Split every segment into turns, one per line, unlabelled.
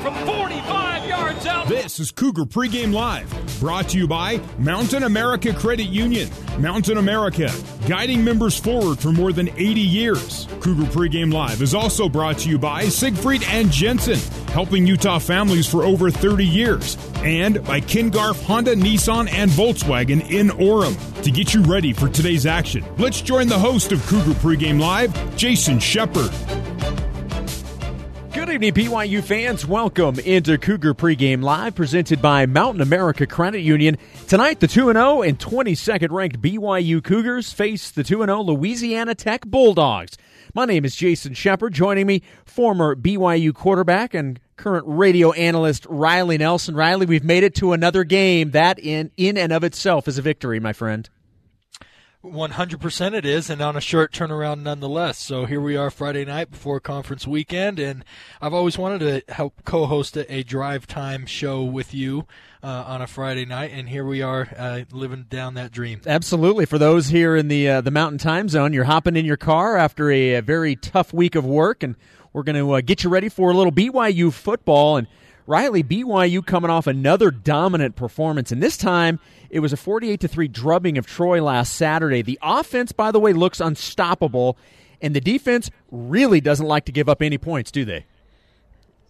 From 45 yards out.
This is Cougar Pregame Live, brought to you by Mountain America Credit Union. Mountain America, guiding members forward for more than 80 years. Cougar Pregame Live is also brought to you by Siegfried and Jensen, helping Utah families for over 30 years. And by Ken Garff Honda, Nissan, and Volkswagen in Orem. To get you ready for today's action, let's join the host of Cougar Pregame Live, Jason Shepard.
Good evening, BYU fans. Welcome into Cougar Pregame Live, presented by Mountain America Credit Union. Tonight, the 2 0 and 22nd ranked BYU Cougars face the 2 0 Louisiana Tech Bulldogs. My name is Jason Shepard. Joining me, former BYU quarterback and current radio analyst Riley Nelson. Riley, we've made it to another game. That in in and of itself is a victory, my friend.
100% it is, and on a short turnaround nonetheless. So here we are Friday night before conference weekend, and I've always wanted to help co host a, drive time show with you. Uh, on a Friday night, and here we are uh, living down that dream.
Absolutely. For those here in the uh, the Mountain Time Zone, you're hopping in your car after a, a very tough week of work, and we're going to uh, get you ready for a little BYU football. And Riley, BYU coming off another dominant performance, and this time it was a 48 to 3 drubbing of Troy last Saturday. The offense, by the way, looks unstoppable, and the defense really doesn't like to give up any points, do they?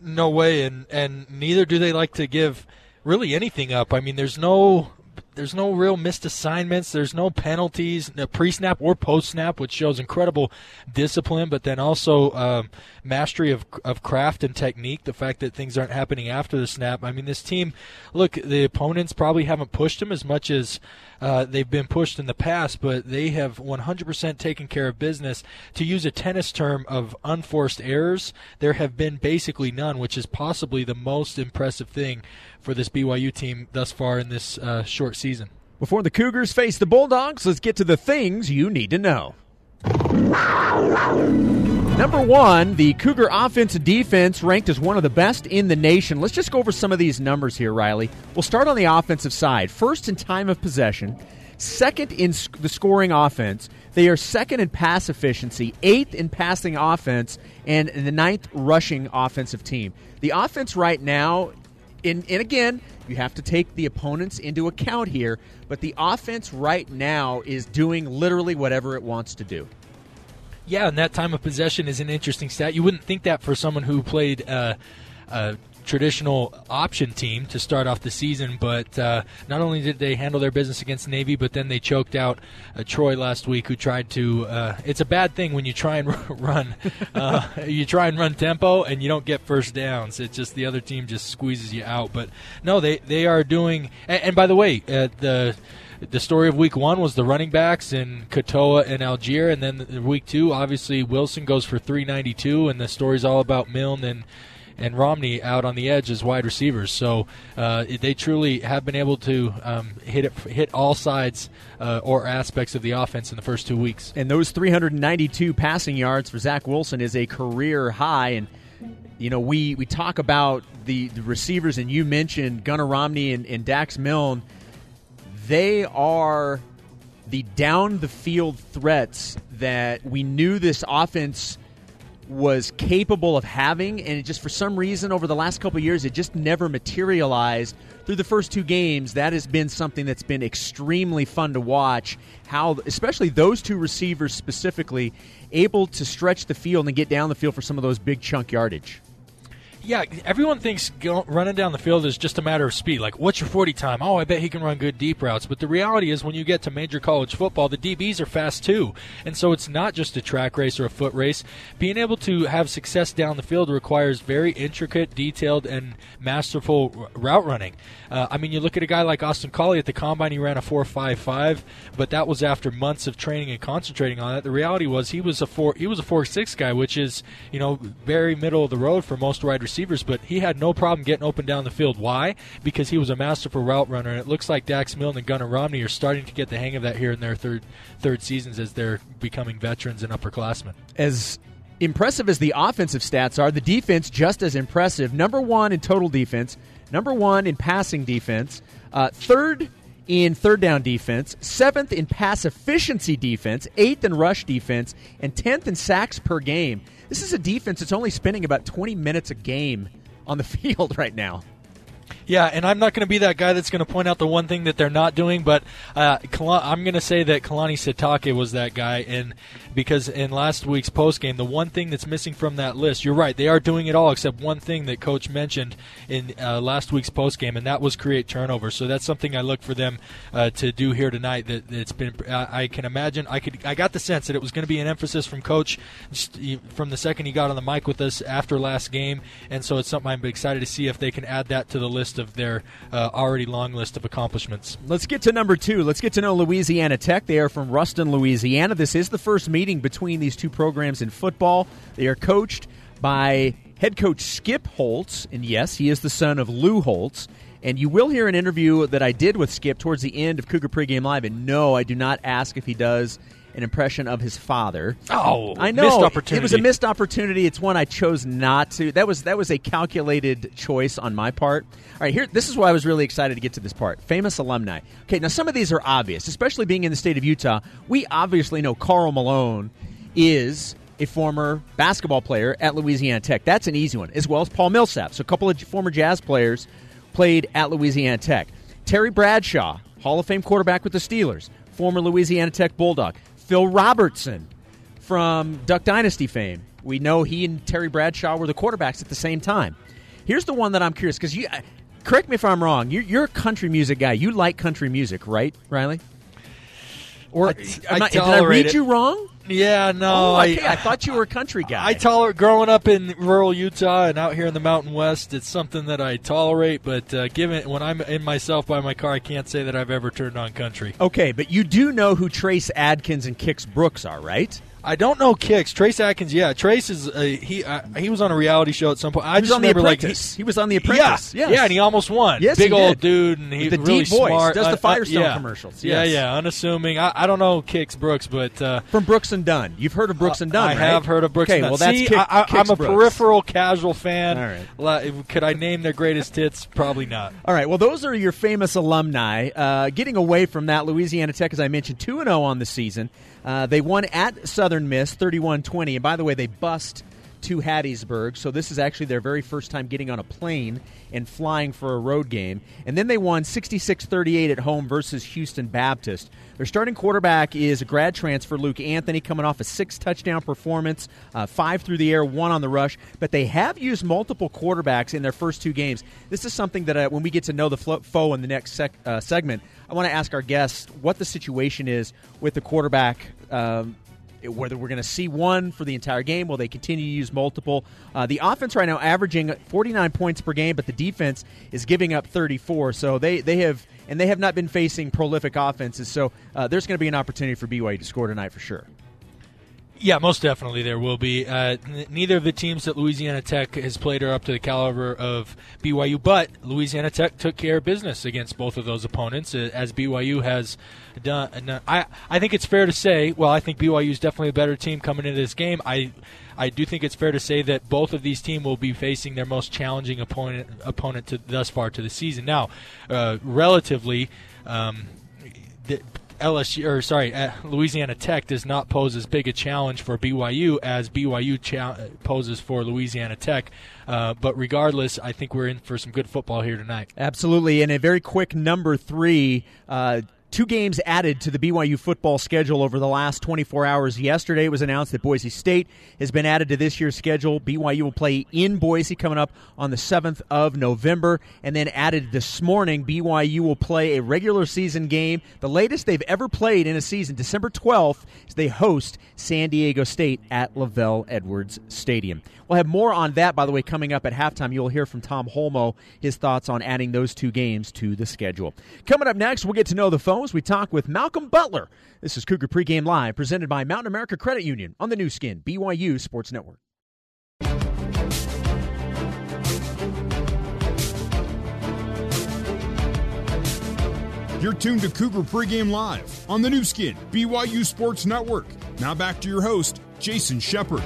No way, and and neither do they like to give really anything up. I mean, there's no there's no real missed assignments. There's no penalties, no pre-snap or post-snap, which shows incredible discipline, but then also um, mastery of of craft and technique. The fact that things aren't happening after the snap. I mean, this team, look, the opponents probably haven't pushed them as much as uh, they've been pushed in the past, but they have 100% taken care of business. To use a tennis term of unforced errors, there have been basically none, which is possibly the most impressive thing for this BYU team thus far in this uh, short season.
Before the Cougars face the Bulldogs, let's get to the things you need to know. Number one, the Cougar offense and defense ranked as one of the best in the nation. Let's just go over some of these numbers here, Riley. We'll start on the offensive side. First in time of possession, second in the scoring offense. They are second in pass efficiency, eighth in passing offense, and the ninth rushing offensive team. The offense right now, in, and again, you have to take the opponents into account here, but the offense right now is doing literally whatever it wants to do.
Yeah, and that time of possession is an interesting stat. You wouldn't think that for someone who played uh, a traditional option team to start off the season, but uh, not only did they handle their business against Navy, but then they choked out uh, Troy last week, who tried to. Uh, it's a bad thing when you try and run, uh, you try and run tempo and you don't get first downs. It's just the other team just squeezes you out. But no, they they are doing. And, and by the way, uh, the the story of week one was the running backs in Katoa and Allgeier, and then week two, obviously Wilson goes for 392, and the story's all about Milne and and Romney out on the edge as wide receivers. So uh, they truly have been able to um, hit it, hit all sides uh, or aspects of the offense in the first two weeks.
And those 392 passing yards for Zach Wilson is a career high. And you know, we we talk about the, the receivers, and you mentioned Gunner Romney and, and Dax Milne they are the down the field threats that we knew this offense was capable of having and it just for some reason over the last couple years it just never materialized through the first two games. That has been something that's been extremely fun to watch how especially those two receivers specifically able to stretch the field and get down the field for some of those big chunk yardage
yeah, everyone thinks go, running down the field is just a matter of speed. Like, what's your 40 time? Oh, I bet he can run good deep routes. But the reality is, when you get to major college football, the DBs are fast too. And so it's not just a track race or a foot race. Being able to have success down the field requires very intricate, detailed, and masterful route running. Uh, I mean, you look at a guy like Austin Collie at the combine, he ran a 4.55, but that was after months of training and concentrating on it. The reality was he was a four he was a 4.6 guy, which is you know very middle of the road for most wide receivers receivers, but he had no problem getting open down the field. Why? Because he was a masterful route runner, and it looks like Dax Milne and Gunner Romney are starting to get the hang of that here in their third third seasons as they're becoming veterans and upperclassmen.
As impressive as the offensive stats are, the defense just as impressive. Number one in total defense, number one in passing defense, uh, third in third down defense, seventh in pass efficiency defense, eighth in rush defense, and tenth in sacks per game. This is a defense that's only spending about 20 minutes a game on the field right now.
Yeah, and I'm not going to be that guy that's going to point out the one thing that they're not doing, but uh, I'm going to say that Kalani Sitake was that guy, and because in last week's post game, the one thing that's missing from that list, you're right, they are doing it all except one thing that Coach mentioned in uh, last week's post game, and that was create turnovers. So that's something I look for them uh, to do here tonight. That it's been, I can imagine, I could, I got the sense that it was going to be an emphasis from Coach just, from the second he got on the mic with us after last game, and so it's something I'm excited to see if they can add that to the list of their uh, already long list of accomplishments.
Let's get to number two. Let's get to know Louisiana Tech. They are from Ruston, Louisiana. This is the first meeting between these two programs in football. They are coached by head coach Skip Holtz, and yes, he is the son of Lou Holtz. And you will hear an interview that I did with Skip towards the end of Cougar Pregame Live. And no, I do not ask if he does an impression of his father.
Oh,
I know.
Missed opportunity.
It was a missed opportunity. It's one I chose not to. That was that was a calculated choice on my part. All right, here. This is why I was really excited to get to this part. Famous alumni. Okay, now some of these are obvious, especially being in the state of Utah. We obviously know Karl Malone is a former basketball player at Louisiana Tech. That's an easy one, as well as Paul Millsap. So a couple of former Jazz players played at Louisiana Tech. Terry Bradshaw, Hall of Fame quarterback with the Steelers, former Louisiana Tech Bulldog. Phil Robertson from Duck Dynasty fame. We know he and Terry Bradshaw were the quarterbacks at the same time. Here's the one that I'm curious because you. Uh, correct me if I'm wrong. You're, you're, a country music guy. You like country music, right, Riley? Or
I,
not, did I read it. you wrong?
Yeah, no.
Oh, okay. I, I, thought you were a country guy.
I tolerate growing up in rural Utah and out here in the Mountain West. It's something that I tolerate, but uh, given when I'm in myself by my car, I can't say that I've ever turned on country.
Okay, but you do know who Trace Adkins and Kix Brooks are, right?
I don't know Kix. Trace Adkins, yeah. Trace is uh, he uh, he was on a reality show at some point. I
he
just
on
remember
the
like
he, he, was on the Apprentice.
Yeah, yes. yeah, and he almost won.
Yes,
big old
did.
dude, and he's
the
really
deep voice.
smart.
Does the
uh,
Firestone
yeah.
commercials?
Yeah,
yes.
yeah. Unassuming. I, I, don't know Kix Brooks, but uh,
from Brooks and Dunn. You've heard of Brooks and Dunn.
I
right?
have heard of Brooks.
Okay,
and Dunn.
well that's
See,
Kick,
I, am a
Brooks.
peripheral casual fan.
All right.
Could I name their greatest hits? Probably not.
All right. Well, those are your famous alumni. Uh, getting away from that, Louisiana Tech, as I mentioned, two and zero on the season. Uh, they won at Southern Miss 31 20. And by the way, they bust to Hattiesburg. So this is actually their very first time getting on a plane and flying for a road game. And then they won 66 38 at home versus Houston Baptist. Their starting quarterback is a grad transfer, Luke Anthony, coming off a six touchdown performance, uh, five through the air, one on the rush. But they have used multiple quarterbacks in their first two games. This is something that uh, when we get to know the foe in the next sec- uh, segment, I want to ask our guests what the situation is with the quarterback. Um, whether we're going to see one for the entire game, will they continue to use multiple? Uh, the offense right now averaging 49 points per game, but the defense is giving up 34. So they, they have and they have not been facing prolific offenses. So uh, there's going to be an opportunity for BYU to score tonight for sure.
Yeah, most definitely there will be. Uh, n- neither of the teams that Louisiana Tech has played are up to the caliber of BYU, but Louisiana Tech took care of business against both of those opponents, uh, as BYU has done. Uh, I I think it's fair to say. Well, I think BYU is definitely a better team coming into this game. I I do think it's fair to say that both of these teams will be facing their most challenging opponent opponent to, thus far to the season. Now, uh, relatively. Um, LSU or sorry, uh, Louisiana Tech does not pose as big a challenge for BYU as BYU cha- poses for Louisiana Tech. Uh, but regardless, I think we're in for some good football here tonight.
Absolutely, and a very quick number three. Uh, Two games added to the BYU football schedule over the last 24 hours. Yesterday it was announced that Boise State has been added to this year's schedule. BYU will play in Boise coming up on the 7th of November. And then added this morning, BYU will play a regular season game, the latest they've ever played in a season, December 12th, as they host San Diego State at LaVell Edwards Stadium. We'll have more on that, by the way, coming up at halftime. You'll hear from Tom Holmoe his thoughts on adding those two games to the schedule. Coming up next, we'll get to know the phones. We talk with Malcolm Butler. This is Cougar Pregame Live, presented by Mountain America Credit Union on the Nu Skin, BYU Sports Network.
You're tuned to Cougar Pregame Live on the Nu Skin, BYU Sports Network. Now back to your host, Jason Shepard.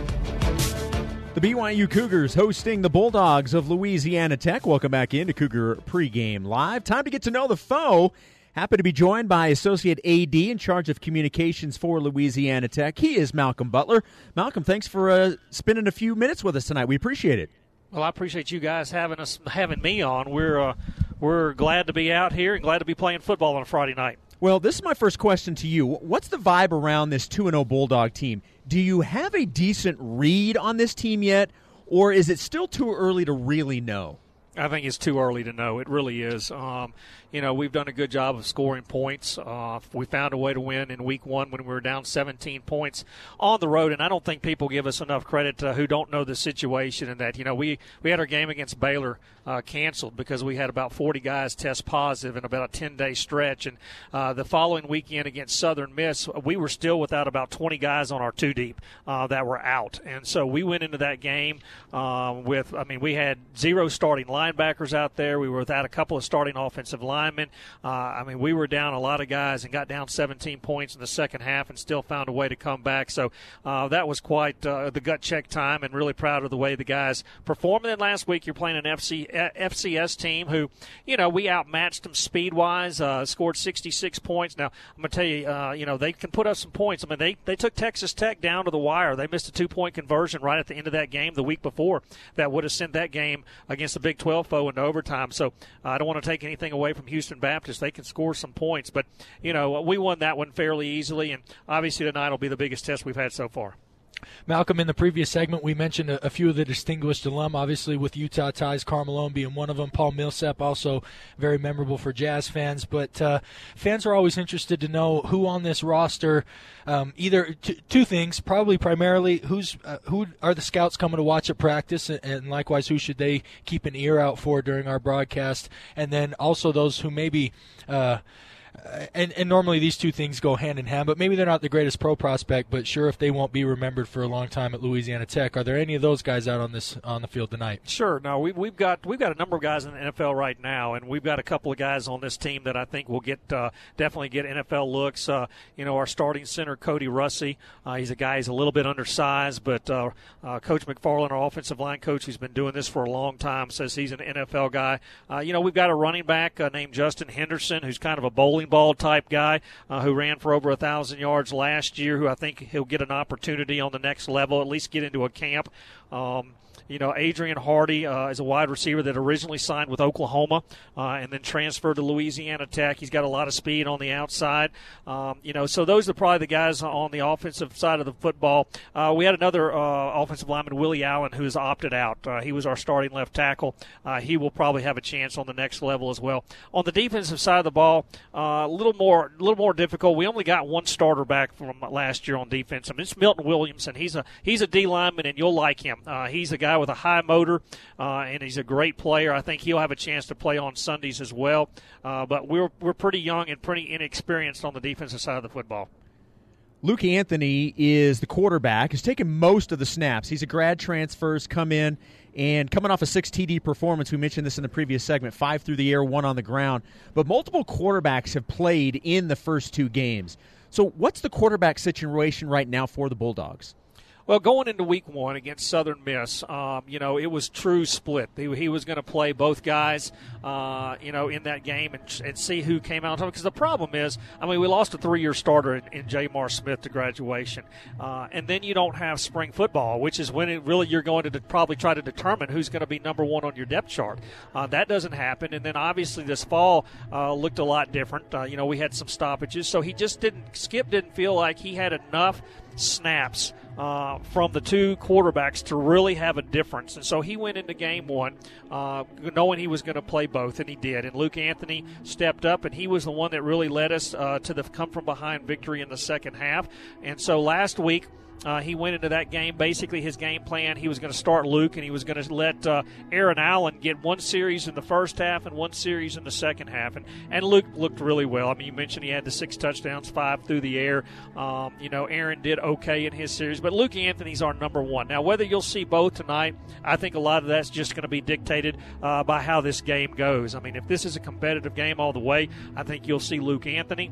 The BYU Cougars hosting the Bulldogs of Louisiana Tech. Welcome back into Cougar Pregame Live. Time to get to know the foe. Happy to be joined by Associate AD in charge of communications for Louisiana Tech. He is Malcolm Butler. Malcolm, thanks for uh, spending a few minutes with us tonight. We appreciate it.
Well, I appreciate you guys having us having me on. We're uh, we're glad to be out here and glad to be playing football on a Friday night.
Well, this is my first question to you. What's the vibe around this 2 0 Bulldog team? Do you have a decent read on this team yet, or is it still too early to really know?
I think it's too early to know. It really is. Um, you know, we've done a good job of scoring points. Uh, we found a way to win in week one when we were down 17 points on the road, and I don't think people give us enough credit uh, who don't know the situation and that, you know, we, we had our game against Baylor uh, canceled because we had about 40 guys test positive in about a 10 day stretch. And uh, the following weekend against Southern Miss, we were still without about 20 guys on our two deep uh, that were out. And so we went into that game um, with, I mean, we had zero starting linebackers out there. We were without a couple of starting offensive linemen. Uh, I mean, we were down a lot of guys and got down 17 points in the second half and still found a way to come back. So uh, that was quite uh, the gut check time and really proud of the way the guys performed. And last week, you're playing an FC, FCS team who, you know, we outmatched them speed wise, uh, scored 66 points. Now, I'm going to tell you, uh, you know, they can put up some points. I mean, they, they took Texas Tech down to the wire. They missed a two point conversion right at the end of that game the week before that would have sent that game against the Big 12 foe into oh, overtime. So uh, I don't want to take anything away from Houston Baptist. They can score some points, but you know we won that one fairly easily, and obviously tonight will be the biggest test we've had so far.
Malcolm, in the previous segment, we mentioned a, a, few of the distinguished alum, obviously with Utah ties, Karl Malone being one of them. Paul Millsap, also very memorable for Jazz fans. But uh, fans are always interested to know who on this roster, um, either t- two things, probably primarily who's uh, who are the scouts coming to watch at practice, and, and likewise who should they keep an ear out for during our broadcast, and then also those who maybe. Uh, and and normally these two things go hand in hand, but maybe they're not the greatest pro prospect, but sure if they won't be remembered for a long time at Louisiana Tech. Are there any of those guys out on this on the field tonight?
Sure. No, we, we've got we've got a number of guys in the NFL right now, and we've got a couple of guys on this team that I think will get uh, definitely get NFL looks. Uh, you know, our starting center Kody Russey, uh, he's a guy he's a little bit undersized, but uh, uh, Coach McFarland, our offensive line coach, who's been doing this for a long time, says he's an NFL guy. you know, we've got a running back named Justin Henderson, who's kind of a bowling ball type guy uh, who ran for over a thousand yards last year. Who I think he'll get an opportunity on the next level, at least get into a camp. Um, you know, Adrian Hardy uh, is a wide receiver that originally signed with Oklahoma uh, and then transferred to Louisiana Tech. He's got a lot of speed on the outside. Um, you know, so those are probably the guys on the offensive side of the football. Uh, we had another uh, offensive lineman, Willie Allen, who has opted out. He was our starting left tackle. He will probably have a chance on the next level as well. On the defensive side of the ball, a little more, a little more difficult. We only got one starter back from last year on defense. I mean, it's Milton Williamson. He's a he's a D lineman, and you'll like him. he's a guy with a high motor, uh, and he's a great player. I think he'll have a chance to play on Sundays as well. Uh, but we're we're pretty young and pretty inexperienced on the defensive side of the football.
Luke Anthony is the quarterback. He's taken most of the snaps. He's a grad transfer, transfers come in and coming off a six TD performance. We mentioned this in the previous segment: five through the air, one on the ground. But multiple quarterbacks have played in the first two games. So, what's the quarterback situation right now for the Bulldogs?
Well, going into week one against Southern Miss, um, you know, it was true split. He, he was going to play both guys, uh, you know, in that game and, and see who came out on top. Because the problem is, I mean, we lost a three year starter in, in J'Mar Smith to graduation. Uh, and then you don't have spring football, which is when it really you're going to de- probably try to determine who's going to be number one on your depth chart. Uh, that doesn't happen. And then obviously this fall uh, looked a lot different. Uh, you know, we had some stoppages. So he just didn't, Skip didn't feel like he had enough snaps uh, from the two quarterbacks to really have a difference. And so he went into game one uh, knowing he was going to play both, and he did. And Luke Anthony stepped up, and he was the one that really led us uh, to the come from behind victory in the second half. And so last week, uh, he went into that game basically his game plan. He was going to start Luke and he was going to let uh, Aaron Allen get one series in the first half and one series in the second half. And, and Luke looked really well. I mean, you mentioned he had the six touchdowns, five through the air. Um, you know, Aaron did okay in his series, but Luke Anthony's our number one. Now, whether you'll see both tonight, I think a lot of that's just going to be dictated uh, by how this game goes. I mean, if this is a competitive game all the way, I think you'll see Luke Anthony.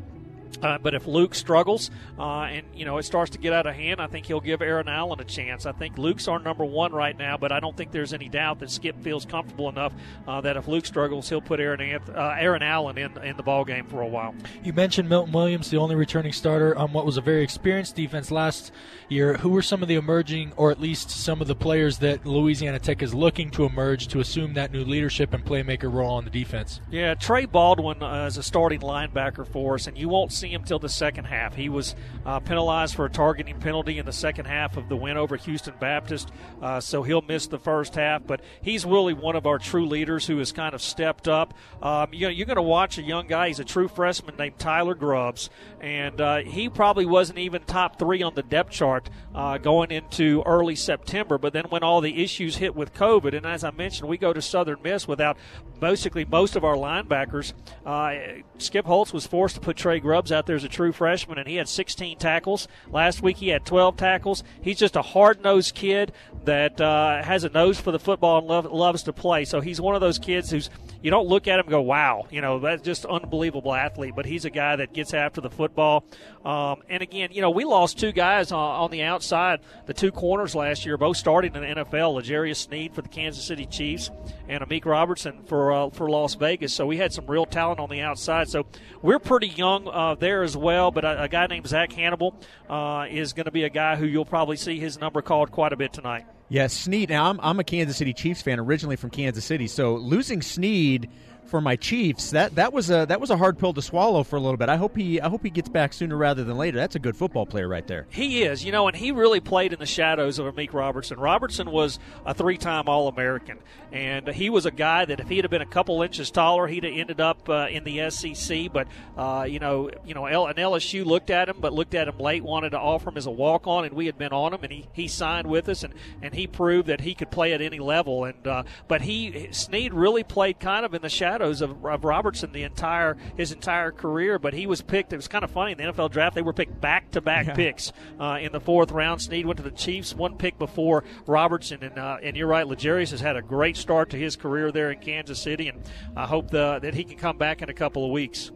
Uh, but if Luke struggles uh, and you know it starts to get out of hand, I think he'll give Aaron Allen a chance. I think Luke's our number one right now, but I don't think there's any doubt that Skip feels comfortable enough uh, that if Luke struggles, he'll put Aaron Anth- uh, Aaron Allen in in the ball game for a while.
You mentioned Milton Williams, the only returning starter on what was a very experienced defense last year. Who were some of the emerging, or at least some of the players that Louisiana Tech is looking to emerge to assume that new leadership and playmaker role on the defense?
Yeah, Trey Baldwin uh, is a starting linebacker for us, and you won't see him till the second half. He was uh, penalized for a targeting penalty in the second half of the win over Houston Baptist, uh, so he'll miss the first half. But he's really one of our true leaders who has kind of stepped up. Um, you know, you're going to watch a young guy. He's a true freshman named Tyler Grubbs, and uh, he probably wasn't even top three on the depth chart uh, going into early September. But then when all the issues hit with COVID, and as I mentioned, we go to Southern Miss without basically most of our linebackers. Uh, Skip Holtz was forced to put Trey Grubbs out there as a true freshman, and he had 16 tackles. Last week he had 12 tackles. He's just a hard nosed kid that uh, has a nose for the football and love, loves to play. So he's one of those kids who's you don't look at him and go, wow, you know, that's just unbelievable athlete. But he's a guy that gets after the football. Um, and again, you know, we lost two guys on, on the outside, the two corners last year, both starting in the NFL. L'Jarius Sneed for the Kansas City Chiefs and Amik Robertson for uh, for Las Vegas. So we had some real talent on the outside. So we're pretty young uh, there as well. But a, a, guy named Zach Hannibal uh, is going to be a guy who you'll probably see his number called quite a bit tonight.
Yes, yeah, Sneed. Now, I'm, I'm a Kansas City Chiefs fan, originally from Kansas City. So losing Sneed for my Chiefs. That that was a that was a hard pill to swallow for a little bit. I hope he I hope he gets back sooner rather than later. That's a good football player right there.
He is, you know, and he really played in the shadows of Amik Robertson. Robertson was a three-time All-American, and he was a guy that if he had been a couple inches taller, he'd have ended up uh, in the SEC. But uh, you know, you know, L- and LSU looked at him, but looked at him late, wanted to offer him as a walk-on, and we had been on him, and he, he signed with us, and, and he proved that he could play at any level. And uh, but he Sneed really played kind of in the shadows of, of Robertson the entire his entire career, but he was picked. It was kind of funny in the NFL draft; they were picked back to back picks uh, in the fourth round. Sneed went to the Chiefs, one pick before Robertson, and uh, and you're right, L'Jarius has had a great start to his career there in Kansas City, and I hope the, that he can come back in a couple of weeks.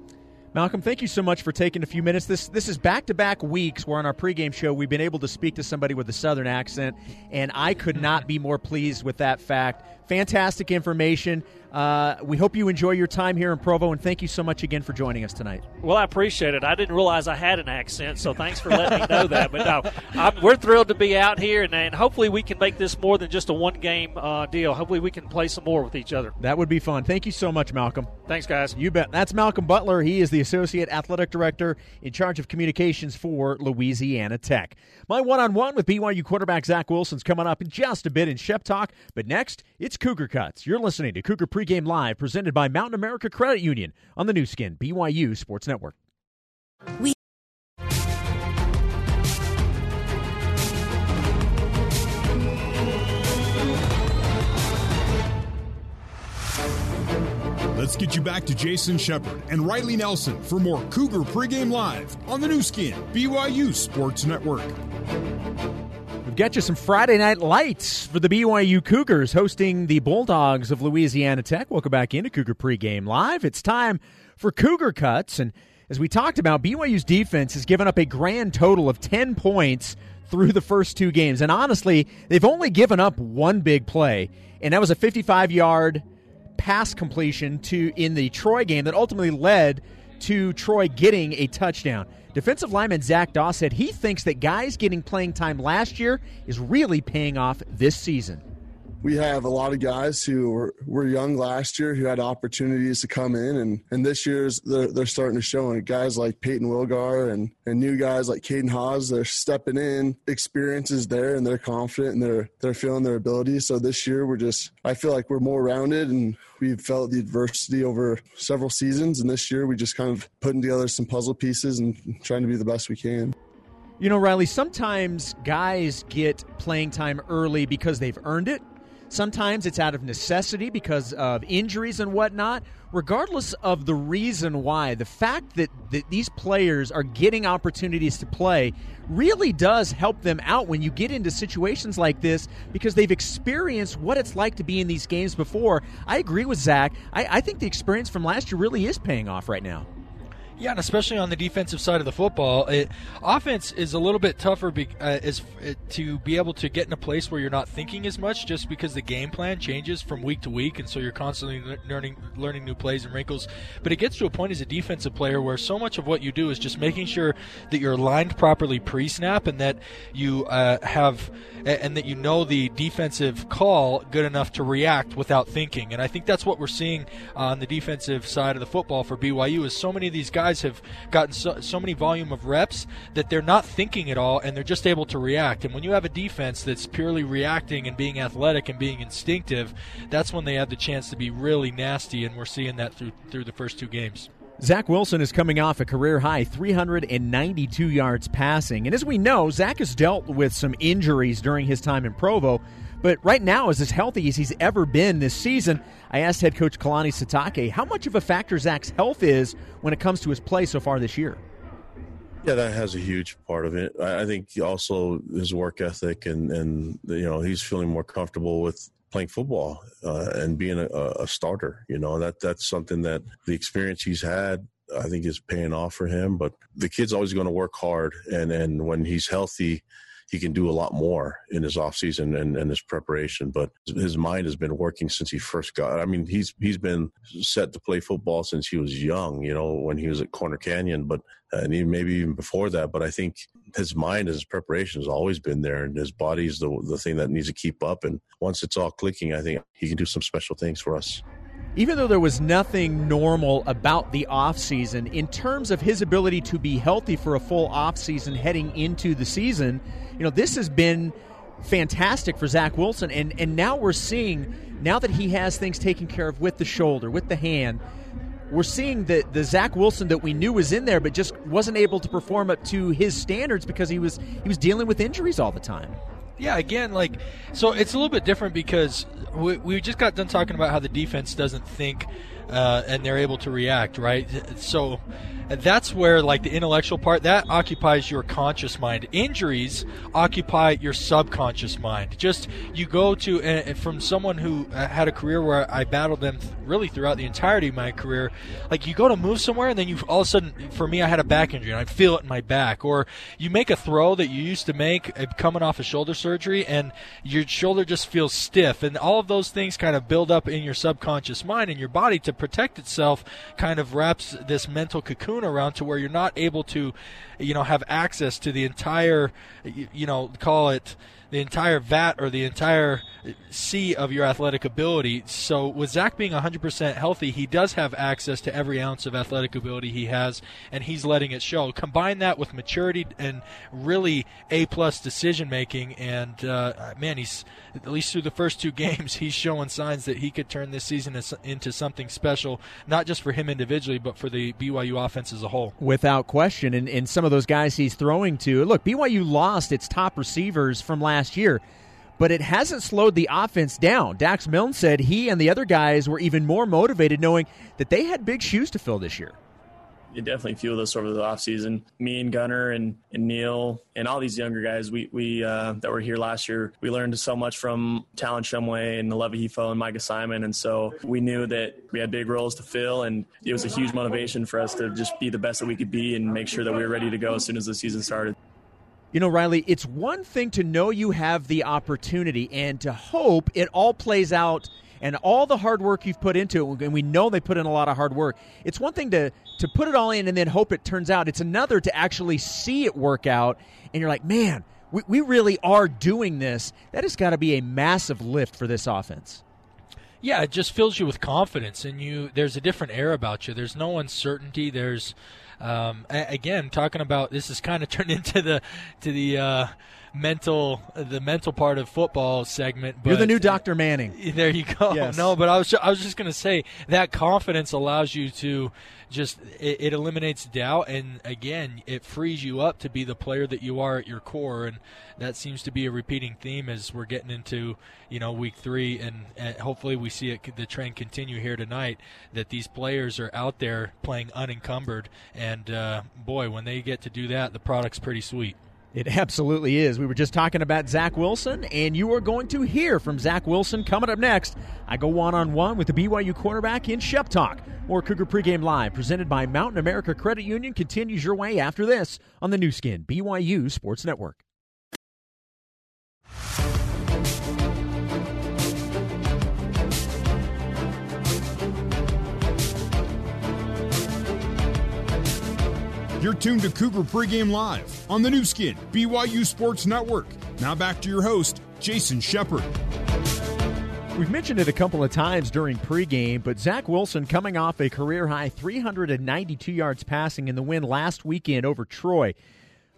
Malcolm, thank you so much for taking a few minutes. This this is back to back weeks where on our pregame show we've been able to speak to somebody with a southern accent, and I could not be more pleased with that fact. Fantastic information. Uh, we hope you enjoy your time here in Provo, and thank you so much again for joining us tonight.
Well, I appreciate it. I didn't realize I had an accent, so thanks for letting me know that. But no, I'm, we're thrilled to be out here, and, and, hopefully we can make this more than just a one game uh, deal. Hopefully we can play some more with each other.
That would be fun. Thank you so much, Malcolm.
Thanks, guys.
You bet. That's Malcolm Butler. He is the Associate Athletic Director in charge of communications for Louisiana Tech. My one on one with BYU quarterback Zach Wilson's coming up in just a bit in Shep Talk, but next, it's Cougar Cuts. You're listening to Cougar Pregame Live, presented by Mountain America Credit Union on the Nu Skin, BYU Sports Network. We
Let's get you back to Jason Shepard and Riley Nelson for more Cougar Pregame Live on the Nu Skin, BYU Sports Network.
We've got you some Friday night lights for the BYU Cougars hosting the Bulldogs of Louisiana Tech. Welcome back into Cougar Pregame Live. It's time for Cougar Cuts. And as we talked about, BYU's defense has given up a grand total of 10 points through the first two games. And honestly, they've only given up one big play, and that was a 55 yard pass completion to in the Troy game that ultimately led to Troy getting a touchdown. Defensive lineman Zach Dawe said he thinks that guys getting playing time last year is really paying off this season
we have a lot of guys who were, were young last year who had opportunities to come in, and, and this year's they're, they're starting to show. And guys like Payton Wilgar and, and new guys like Caden Haws, they're stepping in. Experience is there, and they're confident and they're they're feeling their ability. So this year we're just I feel like we're more rounded, and we've felt the adversity over several seasons. And this year we just kind of putting together some puzzle pieces and trying to be the best we can.
You know, Riley, sometimes guys get playing time early because they've earned it Sometimes it's out of necessity because of injuries and whatnot. Regardless of the reason why, the fact that, that these players are getting opportunities to play really does help them out when you get into situations like this because they've experienced what it's like to be in these games before. I agree with Zach. I, I think the experience from last year really is paying off right now.
Yeah, and especially on the defensive side of the football, it, offense is a little bit tougher be, uh, is, uh, to be able to get in a place where you're not thinking as much, just because the game plan changes from week to week, and so you're constantly learning learning new plays and wrinkles. But it gets to a point as a defensive player where so much of what you do is just making sure that you're lined properly pre-snap, and that you uh, have and that you know the defensive call good enough to react without thinking. And I think that's what we're seeing on the defensive side of the football for BYU is so many of these guys have gotten so, so many volume of reps that they're not thinking at all and they're just able to react. And when you have a defense that's purely reacting and being athletic and being instinctive, that's when they have the chance to be really nasty. And we're seeing that through through the first two games.
Zach Wilson is coming off a career high 392 yards passing. And as we know, Zach has dealt with some injuries during his time in Provo, but right now is as healthy as he's ever been this season. I asked head coach Kalani Sitake how much of a factor Zach's health is when it comes to his play so far this year.
Yeah, that has a huge part of it. I think also his work ethic and and you know he's feeling more comfortable with playing football uh, and being a, a, starter. You know that that's something that the experience he's had, I think, is paying off for him. But the kid's always going to work hard, and and when he's healthy, he can do a lot more in his offseason and, and his preparation. But his mind has been working since he first got. I mean, he's he's been set to play football since he was young. You know, when he was at Corner Canyon, but and even maybe even before that. But I think his mind his preparation has always been there, and his body's the the thing that needs to keep up. And once it's all clicking, I think he can do some special things for us.
Even though there was nothing normal about the offseason, in terms of his ability to be healthy for a full offseason heading into the season, you know, this has been fantastic for Zach Wilson. And, and now we're seeing, now that he has things taken care of with the shoulder, with the hand, we're seeing the the Zach Wilson that we knew was in there, but just wasn't able to perform up to his standards because he was he was dealing with injuries all the time.
Yeah, again, like so, it's a little bit different because we, we just got done talking about how the defense doesn't think uh, and they're able to react, right? So that's where like the intellectual part that occupies your conscious mind. Injuries occupy your subconscious mind. Just you go to and from someone who uh, had a career where i battled them really throughout the entirety of my career like you go to move somewhere and then you all of a sudden for me i had a back injury and i feel it in my back. Or you make a throw that you used to make uh, coming off of shoulder surgery and your shoulder just feels stiff. And all of those things kind of build up in your subconscious mind and your body to protect itself kind of wraps this mental cocoon around to where you're not able to, you know, have access to the entire, you know, call it the entire vat or the entire sea of your athletic ability. So with Zach being 100% healthy, he does have access to every ounce of athletic ability he has, and he's letting it show. Combine that with maturity and really A plus decision making, and uh, man, he's at least through the first two games, he's showing signs that he could turn this season into something special, not just for him individually, but for the BYU offense as a whole.
Without question, and, and some of those guys he's throwing to. Look, BYU lost its top receivers from last last year, but it hasn't slowed the offense down. Dax Milne said he and the other guys were even more motivated knowing that they had big shoes to fill this year.
It definitely fueled us over the offseason. Me and Gunner and, and Neil and all these younger guys we, we uh, that were here last year, we learned so much from Talon Shumway and Aleva Hifo and Micah Simon. And so we knew that we had big roles to fill, and it was a huge motivation for us to just be the best that we could be and make sure that we were ready to go as soon as the season started.
You know, Riley, it's one thing to know you have the opportunity and to hope it all plays out and all the hard work you've put into it, and we know they put in a lot of hard work. It's one thing to to put it all in and then hope it turns out. It's another to actually see it work out, and you're like, man, we, we really are doing this. That has got to be a massive lift for this offense.
Yeah, it just fills you with confidence, and you there's a different air about you. There's no uncertainty. There's um, again, talking about this has kind of turned into the to the uh, mental the mental part of football segment.
But, You're the new Dr. Manning.
There you go. Yes. No, but I was I was just going to say that confidence allows you to just it, it, eliminates doubt and again it frees you up to be the player that you are at your core and that seems to be a repeating theme as we're getting into you know week three and, and hopefully we see it the trend continue here tonight that these players are out there playing unencumbered and uh, boy when they get to do that the product's pretty sweet
it absolutely is. We were just talking about Zach Wilson, and you are going to hear from Zach Wilson coming up next. I go one on one with the BYU quarterback in Shep Talk More Cougar Pregame Live, presented by Mountain America Credit Union, continues your way after this on the Nu Skin, BYU Sports Network.
You're tuned to Cougar Pregame Live on the Nu Skin, BYU Sports Network. Now back to your host, Jason Shepard.
We've mentioned it a couple of times during pregame, but Zach Wilson coming off a career high 392 yards passing in the win last weekend over Troy.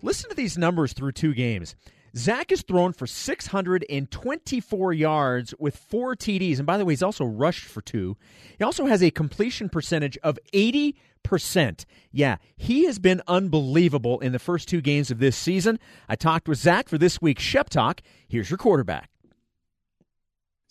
Listen to these numbers through two games. Zach is thrown for 624 yards with four TDs. And by the way, he's also rushed for two. He also has a completion percentage of 80%. Yeah, he has been unbelievable in the first two games of this season. I talked with Zach for this week's Shep Talk. Here's your quarterback.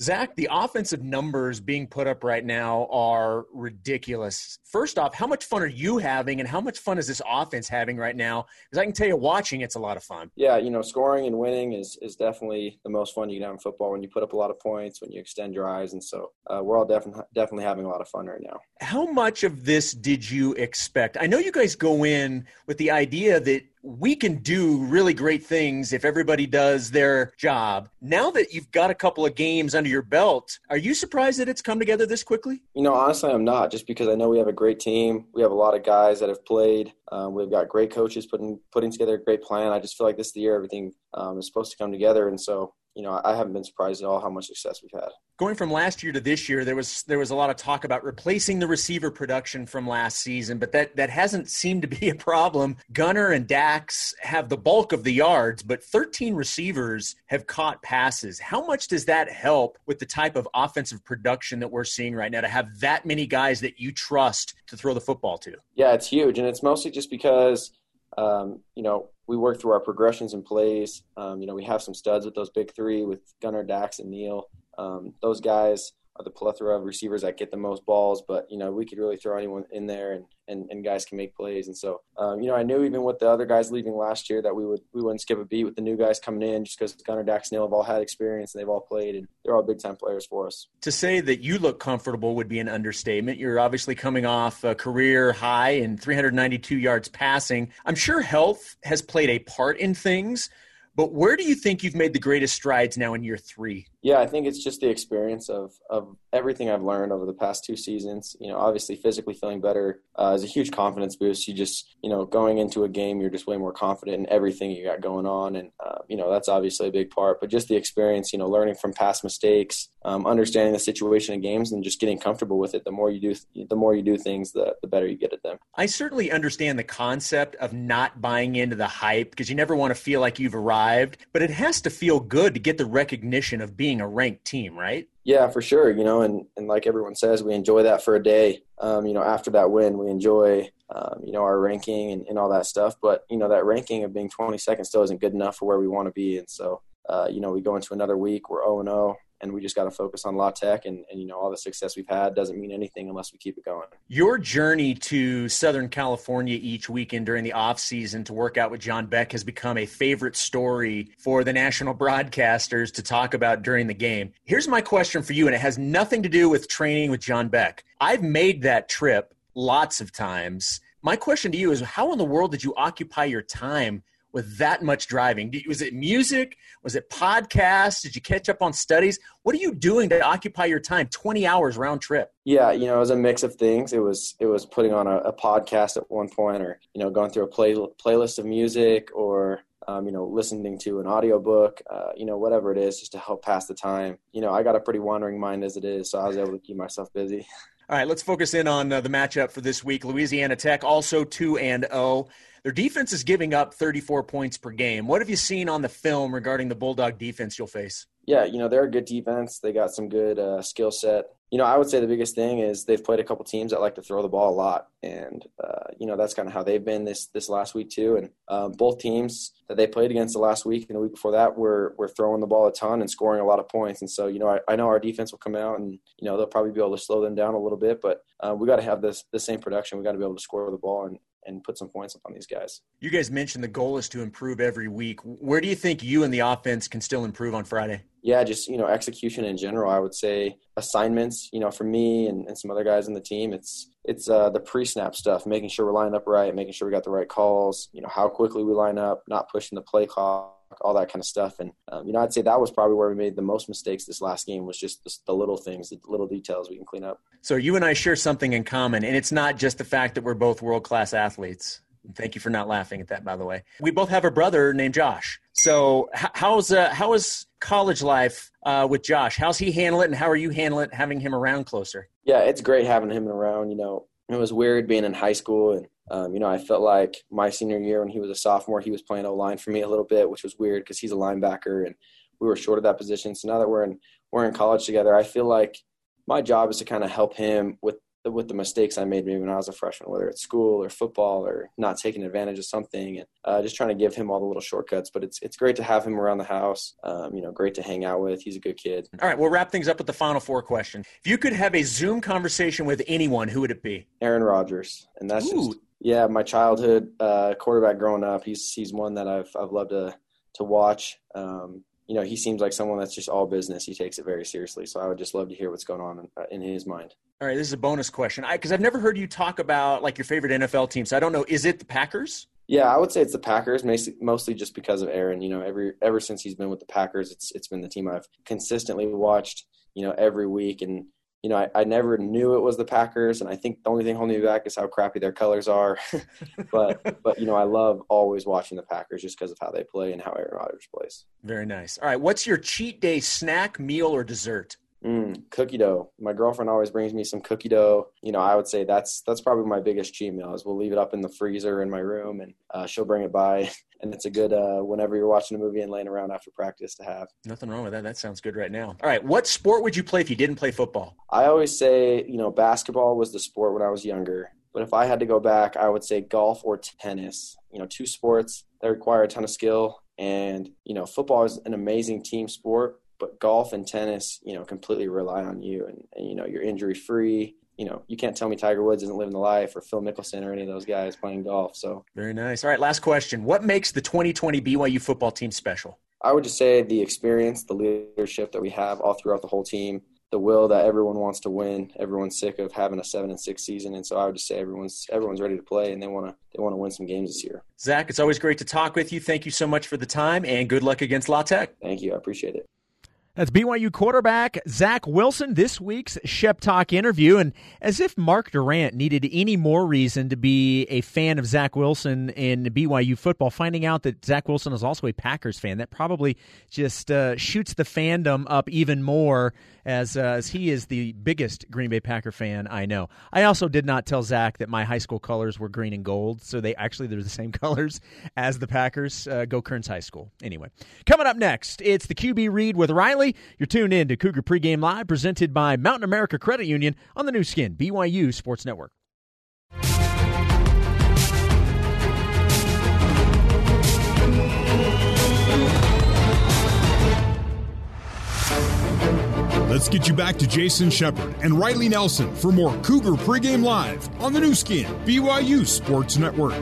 Zach, the offensive numbers being put up right now are ridiculous. First off, how much fun are you having, and how much fun is this offense having right now? Because I can tell you, watching it's a lot of fun.
Yeah, you know, scoring and winning is is definitely the most fun you can have in football. When you put up a lot of points, when you extend your eyes, and so uh, we're all definitely definitely having a lot of fun right now.
How much of this did you expect? I know you guys go in with the idea that we can do really great things if everybody does their job. Now that you've got a couple of games under your belt, are you surprised that it's come together this quickly?
You know, honestly, I'm not, just because I know we have a great team. We have a lot of guys that have played. Um, we've got great coaches putting putting together a great plan. I just feel like this is the year everything um, is supposed to come together, and so you know, I haven't been surprised at all how much success we've had.
Going from last year to this year, there was there was a lot of talk about replacing the receiver production from last season, but that that hasn't seemed to be a problem. Gunner and Dax have the bulk of the yards, but 13 receivers have caught passes. How much does that help with the type of offensive production that we're seeing right now to have that many guys that you trust to throw the football to?
Yeah, it's huge, and it's mostly just because um, you know, we work through our progressions and plays. Um, you know, we have some studs with those big three with Gunner, Dax, and Neil. Um, those guys the plethora of receivers that get the most balls, but you know we could really throw anyone in there and and, and guys can make plays. And so um, you know I knew even with the other guys leaving last year that we would we wouldn't skip a beat with the new guys coming in just because Gunner, Dax, Neil have all had experience and they've all played and they're all big time players for us.
To say that you look comfortable would be an understatement. You're obviously coming off a career high in 392 yards passing. I'm sure health has played a part in things. But where do you think you've made the greatest strides now in year three?
Yeah, I think it's just the experience of of everything I've learned over the past two seasons. You know, obviously physically feeling better uh, is a huge confidence boost. You just, you know, going into a game, you're just way more confident in everything you got going on, and uh, you know that's obviously a big part. But just the experience, you know, learning from past mistakes, um, understanding the situation in games, and just getting comfortable with it. The more you do, the more you do things, the the better you get at them.
I certainly understand the concept of not buying into the hype because you never want to feel like you've arrived, but it has to feel good to get the recognition of being being a ranked team, right?
Yeah, for sure. You know, and, and like everyone says, we enjoy that for a day. Um, you know, after that win, we enjoy, um, you know, our ranking and, and all that stuff. But, you know, that ranking of being 22nd still isn't good enough for where we want to be. And so, uh, you know, we go into another week, we're 0 0 and we just got to focus on La Tech and, and you know all the success we've had doesn't mean anything unless we keep it going.
Your journey to Southern California each weekend during the off season to work out with John Beck has become a favorite story for the national broadcasters to talk about during the game. Here's my question for you, and it has nothing to do with training with John Beck. I've made that trip lots of times. My question to you is how in the world did you occupy your time with that much driving? Was it music? Was it podcasts? Did you catch up on studies? What are you doing to occupy your time? Twenty hours round trip.
Yeah, you know, it was a mix of things. It was it was putting on a, a podcast at one point, or you know, going through a play, playlist of music, or um, you know, listening to an audiobook, uh, you know, whatever it is, just to help pass the time. You know, I got a pretty wandering mind as it is, so I was able to keep myself busy.
All right, let's focus in on uh, the matchup for this week. Louisiana Tech also 2 and 0. Their defense is giving up 34 points per game. What have you seen on the film regarding the Bulldog defense you'll face?
Yeah, you know, they're a good defense. They got some good uh, skill set. You know, I would say the biggest thing is they've played a couple teams that like to throw the ball a lot, and uh, you know that's kind of how they've been this this last week too. And um, both teams that they played against the last week and the week before that were were throwing the ball a ton and scoring a lot of points. And so you know, I, I know our defense will come out and you know they'll probably be able to slow them down a little bit, but uh, we got to have this the same production. We got to be able to score the ball and and put some points up on these guys.
You guys mentioned the goal is to improve every week. Where do you think you and the offense can still improve on Friday?
Yeah, just you know execution in general. I would say assignments. You know, for me and, and some other guys in the team, it's it's uh, the pre-snap stuff, making sure we're lined up right, making sure we got the right calls. You know, how quickly we line up, not pushing the play clock all that kind of stuff. And um, you know, I'd say that was probably where we made the most mistakes this last game was just the, the, little things, the little details we can clean up.
So you and I share something in common, and it's not just the fact that we're both world class athletes. Thank you for not laughing at that, by the way. We both have a brother named Josh. So how's uh, how is college life uh, with Josh? How's he handle it, and how are you handle it, having him around closer?
Yeah, it's great having him around. You know, it was weird being in high school and um, you know, I felt like my senior year when he was a sophomore, he was playing O line for me a little bit, which was weird because he's a linebacker and we were short of that position. So now that we're in we're in college together, I feel like my job is to kind of help him with with the mistakes I made maybe when I was a freshman, whether it's school or football or not taking advantage of something, and uh, just trying to give him all the little shortcuts. But it's it's great to have him around the house. Um, you know, great to hang out with. He's a good kid.
All right, we'll wrap things up with the final four question. If you could have a Zoom conversation with anyone, who would it be?
Aaron Rodgers, and that's Ooh. just yeah, my childhood uh, quarterback growing up. He's he's one that I've I've loved to to watch. Um, you know, he seems like someone that's just all business. He takes it very seriously. So I would just love to hear what's going on in, uh, in his mind.
All right, this is a bonus question because I've never heard you talk about like your favorite NFL team. So I don't know. Is it the Packers?
Yeah, I would say it's the Packers, mostly just because of Aaron. You know, every ever since he's been with the Packers, it's it's been the team I've consistently watched. You know, every week, and you know, I, I, never knew it was the Packers, and I think the only thing holding me back is how crappy their colors are. but but you know, I love always watching the Packers just because of how they play and how Aaron Rodgers plays.
Very nice. All right, what's your cheat day snack, meal, or dessert?
Mm, cookie dough. My girlfriend always brings me some cookie dough. You know, I would say that's that's probably my biggest cheat meal. Is we'll leave it up in the freezer in my room, and uh, she'll bring it by, and it's a good uh, whenever you're watching a movie and laying around after practice to have.
Nothing wrong with that. That sounds good right now. All right, what sport would you play if you didn't play football?
I always say, you know, basketball was the sport when I was younger. But if I had to go back, I would say golf or tennis. You know, two sports that require a ton of skill. And, you know, football is an amazing team sport, but golf and tennis, you know, completely rely on you and, and you know, you're injury free. You know, you can't tell me Tiger Woods isn't living the life or Phil Mickelson or any of those guys playing golf. So
very nice. All right, last question. What makes the 2020 BYU football team special?
I would just say the experience, the leadership that we have all throughout the whole team, the will that everyone wants to win. Everyone's sick of having a seven and six season, and so I would just say everyone's everyone's ready to play and they want to they want to win some games this year.
Zach, it's always great to talk with you. Thank you so much for the time, and good luck against La Tech.
Thank you. I appreciate it.
That's BYU quarterback Zach Wilson, this week's Shep Talk interview. And as if Mark Durant needed any more reason to be a fan of Zach Wilson in BYU football, finding out that Zach Wilson is also a Packers fan, that probably just uh, shoots the fandom up even more as, uh, as he is the biggest Green Bay Packer fan I know. I also did not tell Zach that my high school colors were green and gold, so they actually they're the same colors as the Packers. Uh, go Kearns High School. Anyway, coming up next, it's the QB read with Riley. You're tuned in to Cougar Pregame Live, presented by Mountain America Credit Union on the Nu Skin BYU Sports Network.
Let's get you back to Jason Shepard and Riley Nelson for more Cougar Pregame Live on the Nu Skin, BYU Sports Network.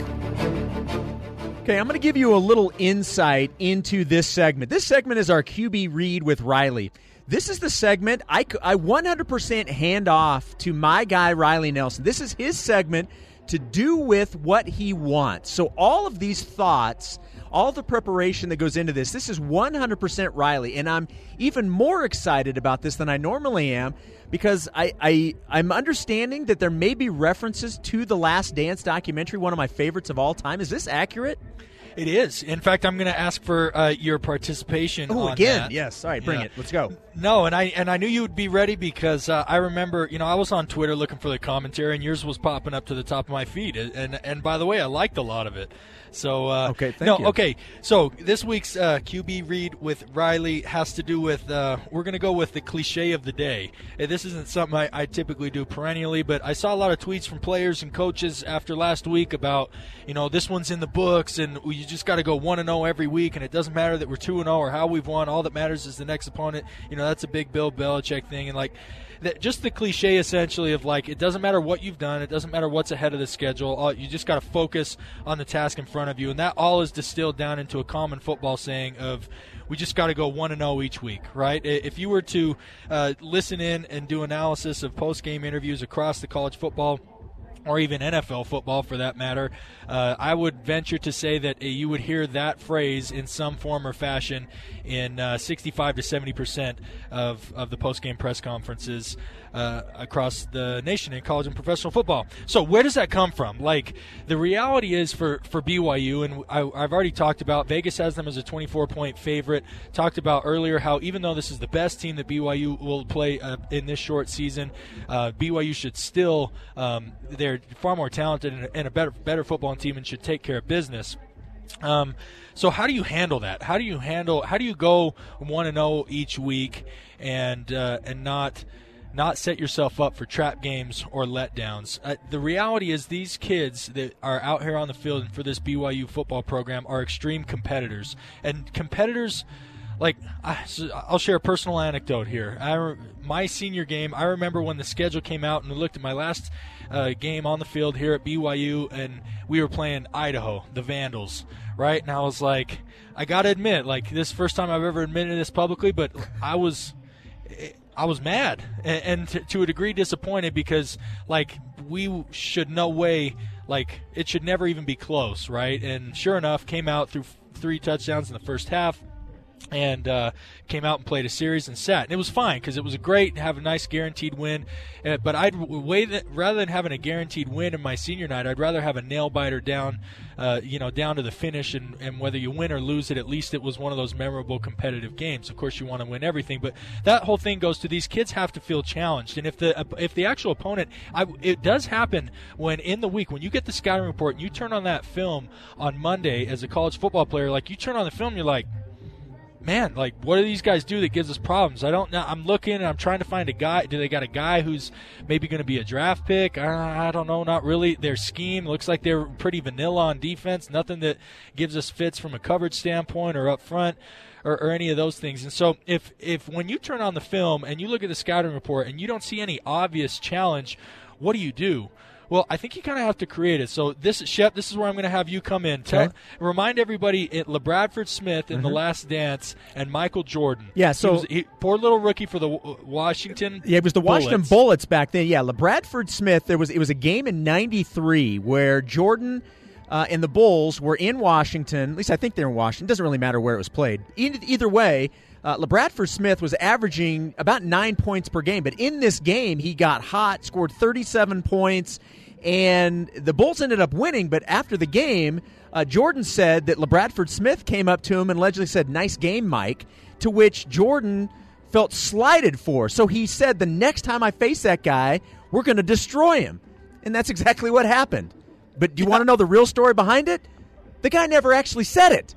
Okay, I'm going to give you a little insight into this segment. This segment is our QB read with Riley. This is the segment I, I 100% hand off to my guy, Riley Nelson. This is his segment to do with what he wants. So, all of these thoughts all the preparation that goes into this. This is 100% Riley, and I'm even more excited about this than I normally am because I, I I'm understanding that there may be references to the Last Dance documentary, one of my favorites of all time. Is this accurate?
It is. In fact, I'm going to ask for uh, your participation.
Oh, again?
That.
Yes. All right, bring yeah. it. Let's go.
No, and I and I knew you would be ready because uh, I remember, you know, I was on Twitter looking for the commentary, and yours was popping up to the top of my feed. And and by the way, I liked a lot of it. So uh,
okay, thank
no,
you.
okay. So this week's uh, QB read with Riley has to do with uh, we're going to go with the cliche of the day. And this isn't something I, I, typically do perennially, but I saw a lot of tweets from players and coaches after last week about you know this one's in the books and we you just got to go one and zero every week, and it doesn't matter that we're two and zero or how we've won. All that matters is the next opponent. You know, that's a big Bill Belichick thing, and like that, just the cliche essentially of like it doesn't matter what you've done, it doesn't matter what's ahead of the schedule. All, you just got to focus on the task in front of you, and that all is distilled down into a common football saying of we just got to go one and zero each week, right? If you were to uh, listen in and do analysis of post game interviews across the college football or even NFL football for that matter, uh, I would venture to say that uh, you would hear that phrase in some form or fashion in uh, 65 to 70 percent of, of the post-game press conferences uh, across the nation in college and professional football. So where does that come from? Like the reality is for for BYU, and I, have already talked about Vegas has them as a 24 point favorite. Talked about earlier how even though this is the best team that BYU will play uh, in this short season, uh, BYU should still um, they're far more talented and, and a better better football team and should take care of business. Um, so how do you handle that? How do you handle? How do you go one and zero oh each week and uh, and not not set yourself up for trap games or letdowns. Uh, the reality is, these kids that are out here on the field for this BYU football program are extreme competitors, and competitors. Like I'll share a personal anecdote here. I, my senior game, I remember when the schedule came out and I looked at my last uh, game on the field here at BYU, and we were playing Idaho, the Vandals, right? And I was like, I gotta admit, like this first time I've ever admitted this publicly, but I was I was mad and, and to, to, a degree disappointed because like we should no way like it should never even be close, right? And sure enough, came out through three touchdowns in the first half and uh, came out and played a series and sat. And it was fine because it was a great have a nice guaranteed win. Uh, but I'd rather than having a guaranteed win in my senior night, I'd rather have a nail biter down, uh, you know, down to the finish. And, and whether you win or lose it, at least it was one of those memorable competitive games. Of course, you want to win everything, but that whole thing goes to these kids have to feel challenged. And if the if the actual opponent, I, it does happen when in the week when you get the scouting report and you turn on that film on Monday as a college football player, like you turn on the film, you're like man, like what do these guys do that gives us problems? I don't know. I'm looking and I'm trying to find a guy. Do they got a guy who's maybe going to be a draft pick? I, I don't know. Not really. Their scheme looks like they're pretty vanilla on defense. Nothing that gives us fits from a coverage standpoint or up front. Or, or, any of those things. And so, if if when you turn on the film and you look at the scouting report and you don't see any obvious challenge, what do you do? Well, I think you kind of have to create it. So this, Shep, this is where I'm going to have you come in. Tell, okay. remind everybody, it, LaBradford Smith in mm-hmm. The Last Dance and Michael Jordan.
Yeah, so
he was, he, poor little rookie for the Washington.
Yeah, it was the. Washington Bullets back then. Yeah, LaBradford Smith. There was it was a game in '93 where Jordan. Uh, and the Bulls were in Washington. At least I think they're in Washington. Doesn't really matter where it was played. Either way, uh, LaBradford Smith was averaging about nine points per game, but in this game, he got hot, scored 37 points, and the Bulls ended up winning. But after the game, uh, Jordan said that LaBradford Smith came up to him and allegedly said, "Nice game, Mike." To which Jordan felt slighted for. So he said, "The next time I face that guy, we're going to destroy him," and that's exactly what happened. But do you want to know the real story behind it? The guy never actually said it.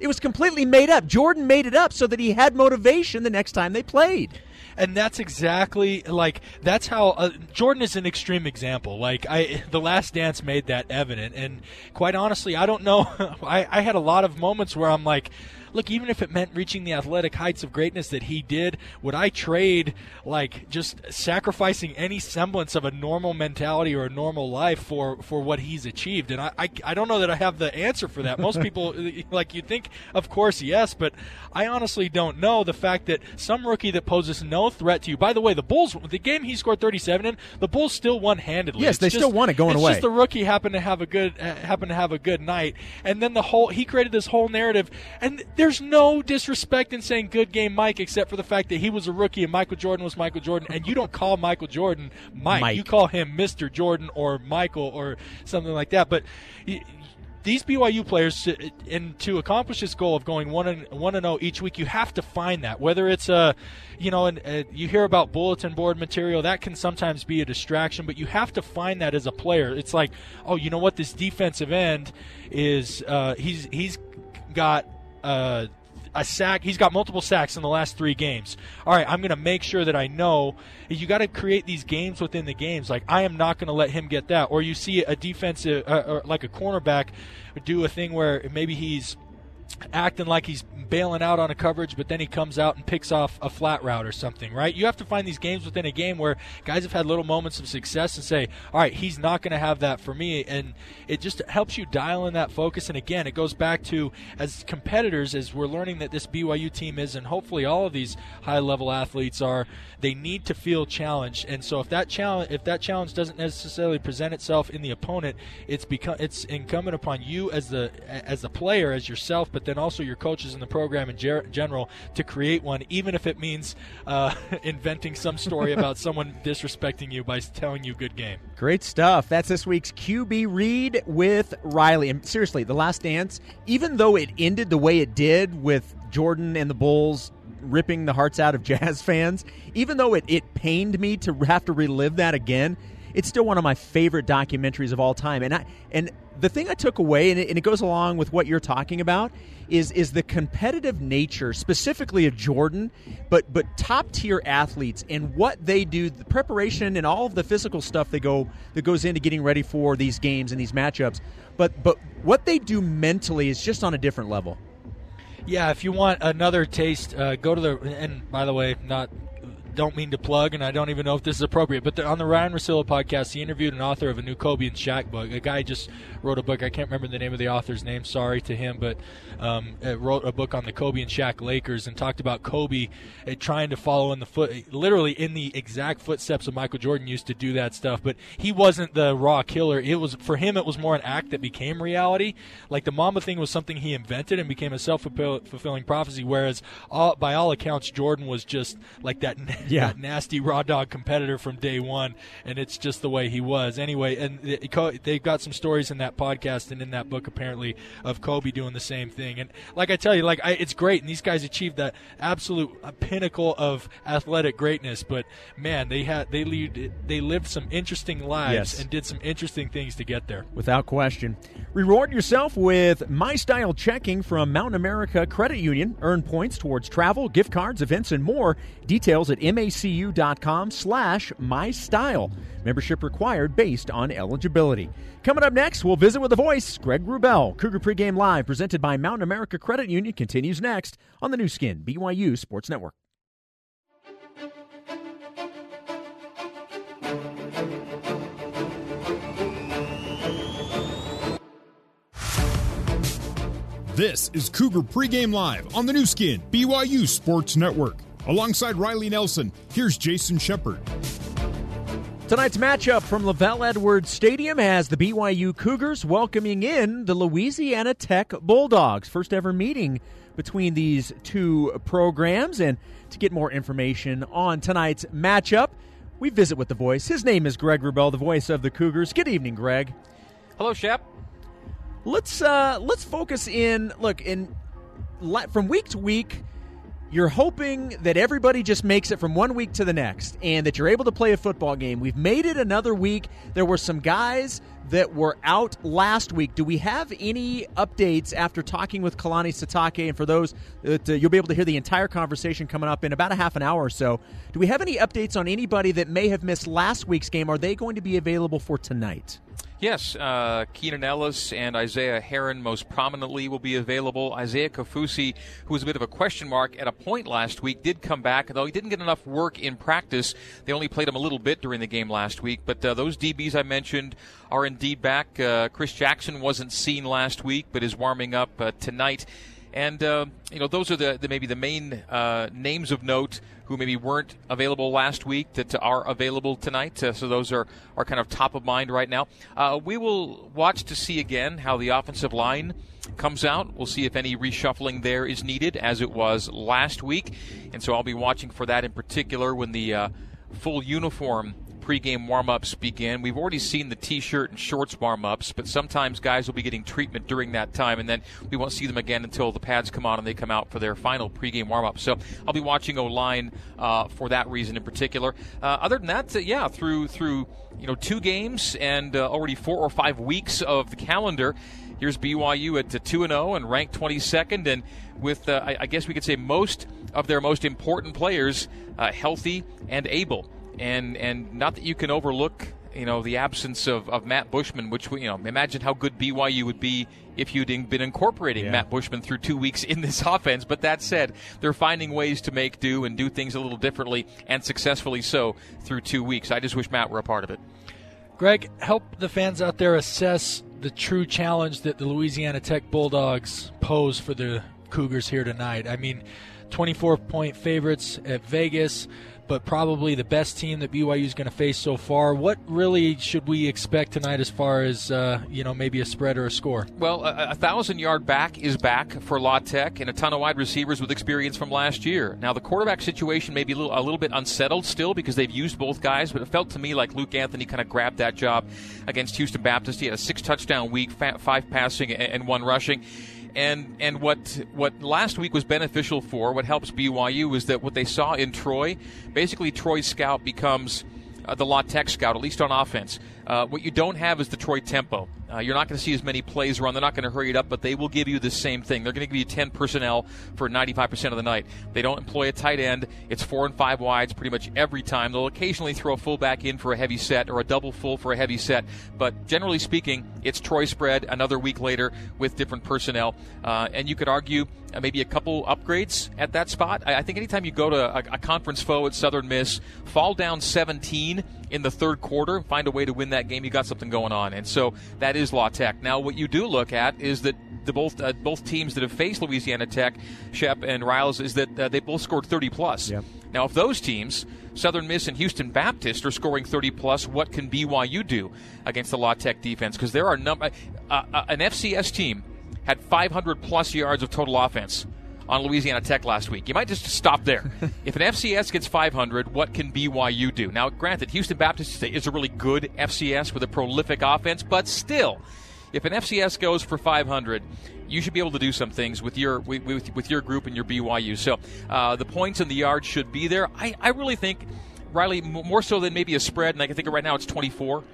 It was completely made up. Jordan made it up so that he had motivation the next time they played
and that's exactly like that's how uh, Jordan is an extreme example. Like I, the Last Dance made that evident, and quite honestly, I don't know. I, I had a lot of moments where I'm like look, even if it meant reaching the athletic heights of greatness that he did, would I trade like just sacrificing any semblance of a normal mentality or a normal life for for what he's achieved? And I I, I don't know that I have the answer for that. Most people like you think, of course, yes, but I honestly don't know the fact that some rookie that poses no threat to you. By the way, the Bulls, the game he scored 37 in, the Bulls still won handedly.
Yes,
it's
they
just,
still won it going
it's
away.
Just the rookie happened to have a good uh, happened to have a good night, and then the whole he created this whole narrative, and there's no disrespect in saying good game Mike except for the fact that he was a rookie and Michael Jordan was Michael Jordan and you don't call Michael Jordan Mike, Mike. you call him Mr. Jordan or Michael or something like that but these BYU players, and to accomplish this goal of going one and one and zero oh each week, you have to find that. Whether it's a, you know, and uh, you hear about bulletin board material, that can sometimes be a distraction, but you have to find that as a player. It's like, oh, you know what, this defensive end is, uh, he's he's got. Uh, a sack. He's got multiple sacks in the last three games. All right, I'm going to make sure that I know. You got to create these games within the games. Like I am not going to let him get that. Or you see a defensive, uh, or like a cornerback, do a thing where maybe he's acting like he's bailing out on a coverage, but then he comes out and picks off a flat route or something, right? You have to find these games within a game where guys have had little moments of success and say, all right, he's not going to have that for me. And it just helps you dial in that focus. And again, it goes back to as competitors, as we're learning that this BYU team is, and hopefully all of these high level athletes are, they need to feel challenged. And so if that challenge, if that challenge doesn't necessarily present itself in the opponent, it's become, it's incumbent upon you as the, as the player, as yourself, but then also your coaches in the program in ger- general to create one, even if it means uh, inventing some story about someone disrespecting you by telling you good game.
Great stuff. That's this week's QB read with Riley. And seriously, The Last Dance, even though it ended the way it did with Jordan and the Bulls ripping the hearts out of Jazz fans, even though it, it pained me to have to relive that again, it's still one of my favorite documentaries of all time. And I and the thing I took away, and it, and it, goes along with what you're talking about, is is the competitive nature, specifically of Jordan, but but top tier athletes and what they do, the preparation and all of the physical stuff they go that goes into getting ready for these games and these matchups. But but what they do mentally is just on a different level.
Yeah, if you want another taste, uh, go to the and by the way, not don't mean to plug, and I don't even know if this is appropriate, but on the Ryen Russillo podcast, he interviewed an author of a new Kobe and Shaq book. A guy just wrote a book. I can't remember the name of the author's name. Sorry to him, but um, wrote a book on the Kobe and Shaq Lakers and talked about Kobe uh, trying to follow in the foot, literally in the exact footsteps of Michael Jordan used to do that stuff. But he wasn't the raw killer. It was for him. It was more an act that became reality. Like the Mamba thing was something he invented and became a self fulfilling prophecy. Whereas, all, by all accounts, Jordan was just like that
yeah.
that nasty raw dog competitor from day one, and it's just the way he was. Anyway, and they've got some stories in that podcast and in that book apparently of Kobe doing the same thing. And like I tell you, like I, it's great, and these guys achieved that absolute uh, pinnacle of athletic greatness. But man, they had they lived they lived some interesting lives
yes.
and did some interesting things to get there.
Without question. Reward yourself with My Style checking from Mountain America Credit Union. Earn points towards travel, gift cards, events, and more. Details at macu.com slash mystyle. Membership required based on eligibility. Coming up next, we'll visit with the voice, Greg Wrubell. Cougar Pregame Live, presented by Mountain America Credit Union, continues next on the Nu Skin, BYU Sports Network.
This is Cougar Pregame Live on the Nu Skin, BYU Sports Network. Alongside Riley Nelson, here's Jason Shepard.
Tonight's matchup from LaVell Edwards Stadium has the BYU Cougars welcoming in the Louisiana Tech Bulldogs. First ever meeting between these two programs. And to get more information on tonight's matchup, we visit with the voice. His name is Greg Wrubell, the voice of the Cougars. Good evening, Greg.
Hello, Shep.
Let's uh, let's focus in. Look, in from week to week, you're hoping that everybody just makes it from one week to the next, and that you're able to play a football game. We've made it another week. There were some guys that were out last week. Do we have any updates after talking with Kalani Sitake? And for those that uh, you'll be able to hear the entire conversation coming up in about a half an hour or so. Do we have any updates on anybody that may have missed last week's game? Are they going to be available for tonight?
Yes, uh, Keenan Ellis and Isaiah Herron most prominently will be available. Isaiah Kaufusi, who was a bit of a question mark at a point last week, did come back, though he didn't get enough work in practice. They only played him a little bit during the game last week. But uh, those DBs I mentioned are indeed back. Uh, Chris Jackson wasn't seen last week, but is warming up uh, tonight. And uh, you know, those are the, the maybe the main uh, names of note who maybe weren't available last week that are available tonight. Uh, so those are, are kind of top of mind right now. Uh, we will watch to see again how the offensive line comes out. We'll see if any reshuffling there is needed, as it was last week. And so I'll be watching for that in particular when the uh, full uniform pregame warm-ups begin. We've already seen the t-shirt and shorts warm-ups, but sometimes guys will be getting treatment during that time, and then we won't see them again until the pads come on and they come out for their final pregame warm-up. So I'll be watching O-line uh, for that reason in particular. Uh, other than that, uh, yeah, through through you know two games and uh, already four or five weeks of the calendar here's BYU at 2 0 and ranked 22nd, and with, uh, I, I, guess we could say, most of their most important players uh, healthy and able. And, and not that you can overlook you know the absence of, of Matt Bushman, which we, you know imagine how good BYU would be if you'd been incorporating yeah. Matt Bushman through two weeks in this offense. But that said, they're finding ways to make do and do things a little differently and successfully so through two weeks. I just wish Matt were a part of it.
Greg, help the fans out there assess the true challenge that the Louisiana Tech Bulldogs pose for the Cougars here tonight. I mean, 24 point favorites at Vegas but probably the best team that BYU is going to face so far. What really should we expect tonight as far as, uh, you know, maybe a spread or a score?
Well, a, a, thousand yard back is back for La Tech and a ton of wide receivers with experience from last year. Now, the quarterback situation may be a little, a little bit unsettled still because they've used both guys, but it felt to me like Luke Anthony kind of grabbed that job against Houston Baptist. He had a six touchdown week, five passing, and one rushing and and what what last week was beneficial for what helps BYU is that what they saw in Troy, basically Troy's scout becomes uh, the La Tech scout, at least on offense. Uh, what you don't have is the Troy tempo. Uh, you're not going to see as many plays run. They're not going to hurry it up, but they will give you the same thing. They're going to give you 10 personnel for 95% of the night. They don't employ a tight end. It's four and five wides pretty much every time. They'll occasionally throw a fullback in for a heavy set or a double full for a heavy set, but generally speaking, it's Troy spread another week later with different personnel. Uh, and you could argue uh, maybe a couple upgrades at that spot. I, I think anytime you go to a, a conference foe at Southern Miss, fall down 17 in the third quarter, find a way to win that game, you got something going on. And so that is La Tech. Now, what you do look at is that the both uh, both teams that have faced Louisiana Tech, Shep and Riles, is that uh, they both scored 30 plus.
Yep.
Now, if those teams, Southern Miss and Houston Baptist, are scoring 30 plus, what can BYU do against the La Tech defense? Because there are num- uh, uh, an FCS team had 500 plus yards of total offense on Louisiana Tech last week. You might just stop there. if an FCS gets 500, what can BYU do? Now, granted, Houston Baptist is a really good FCS with a prolific offense, but still, if an FCS goes for 500, you should be able to do some things with your with, with, with your group and your BYU. So uh, the points and the yards should be there. I, I really think Riley more so than maybe a spread, and I can think of right now it's 24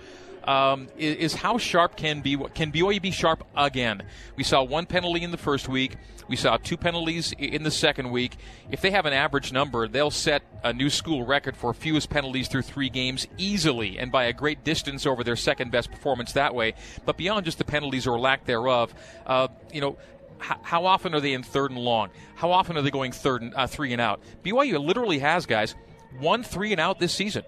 um, is, is, how sharp can be can BYU be sharp again? We saw one penalty in the first week. We saw two penalties in the second week. If they have an average number, they'll set a new school record for fewest penalties through three games easily and by a great distance over their second best performance that way. But beyond just the penalties or lack thereof, uh, you know, how often are they in third and long? How often are they going third and uh, three and out? BYU literally has guys one three and out this season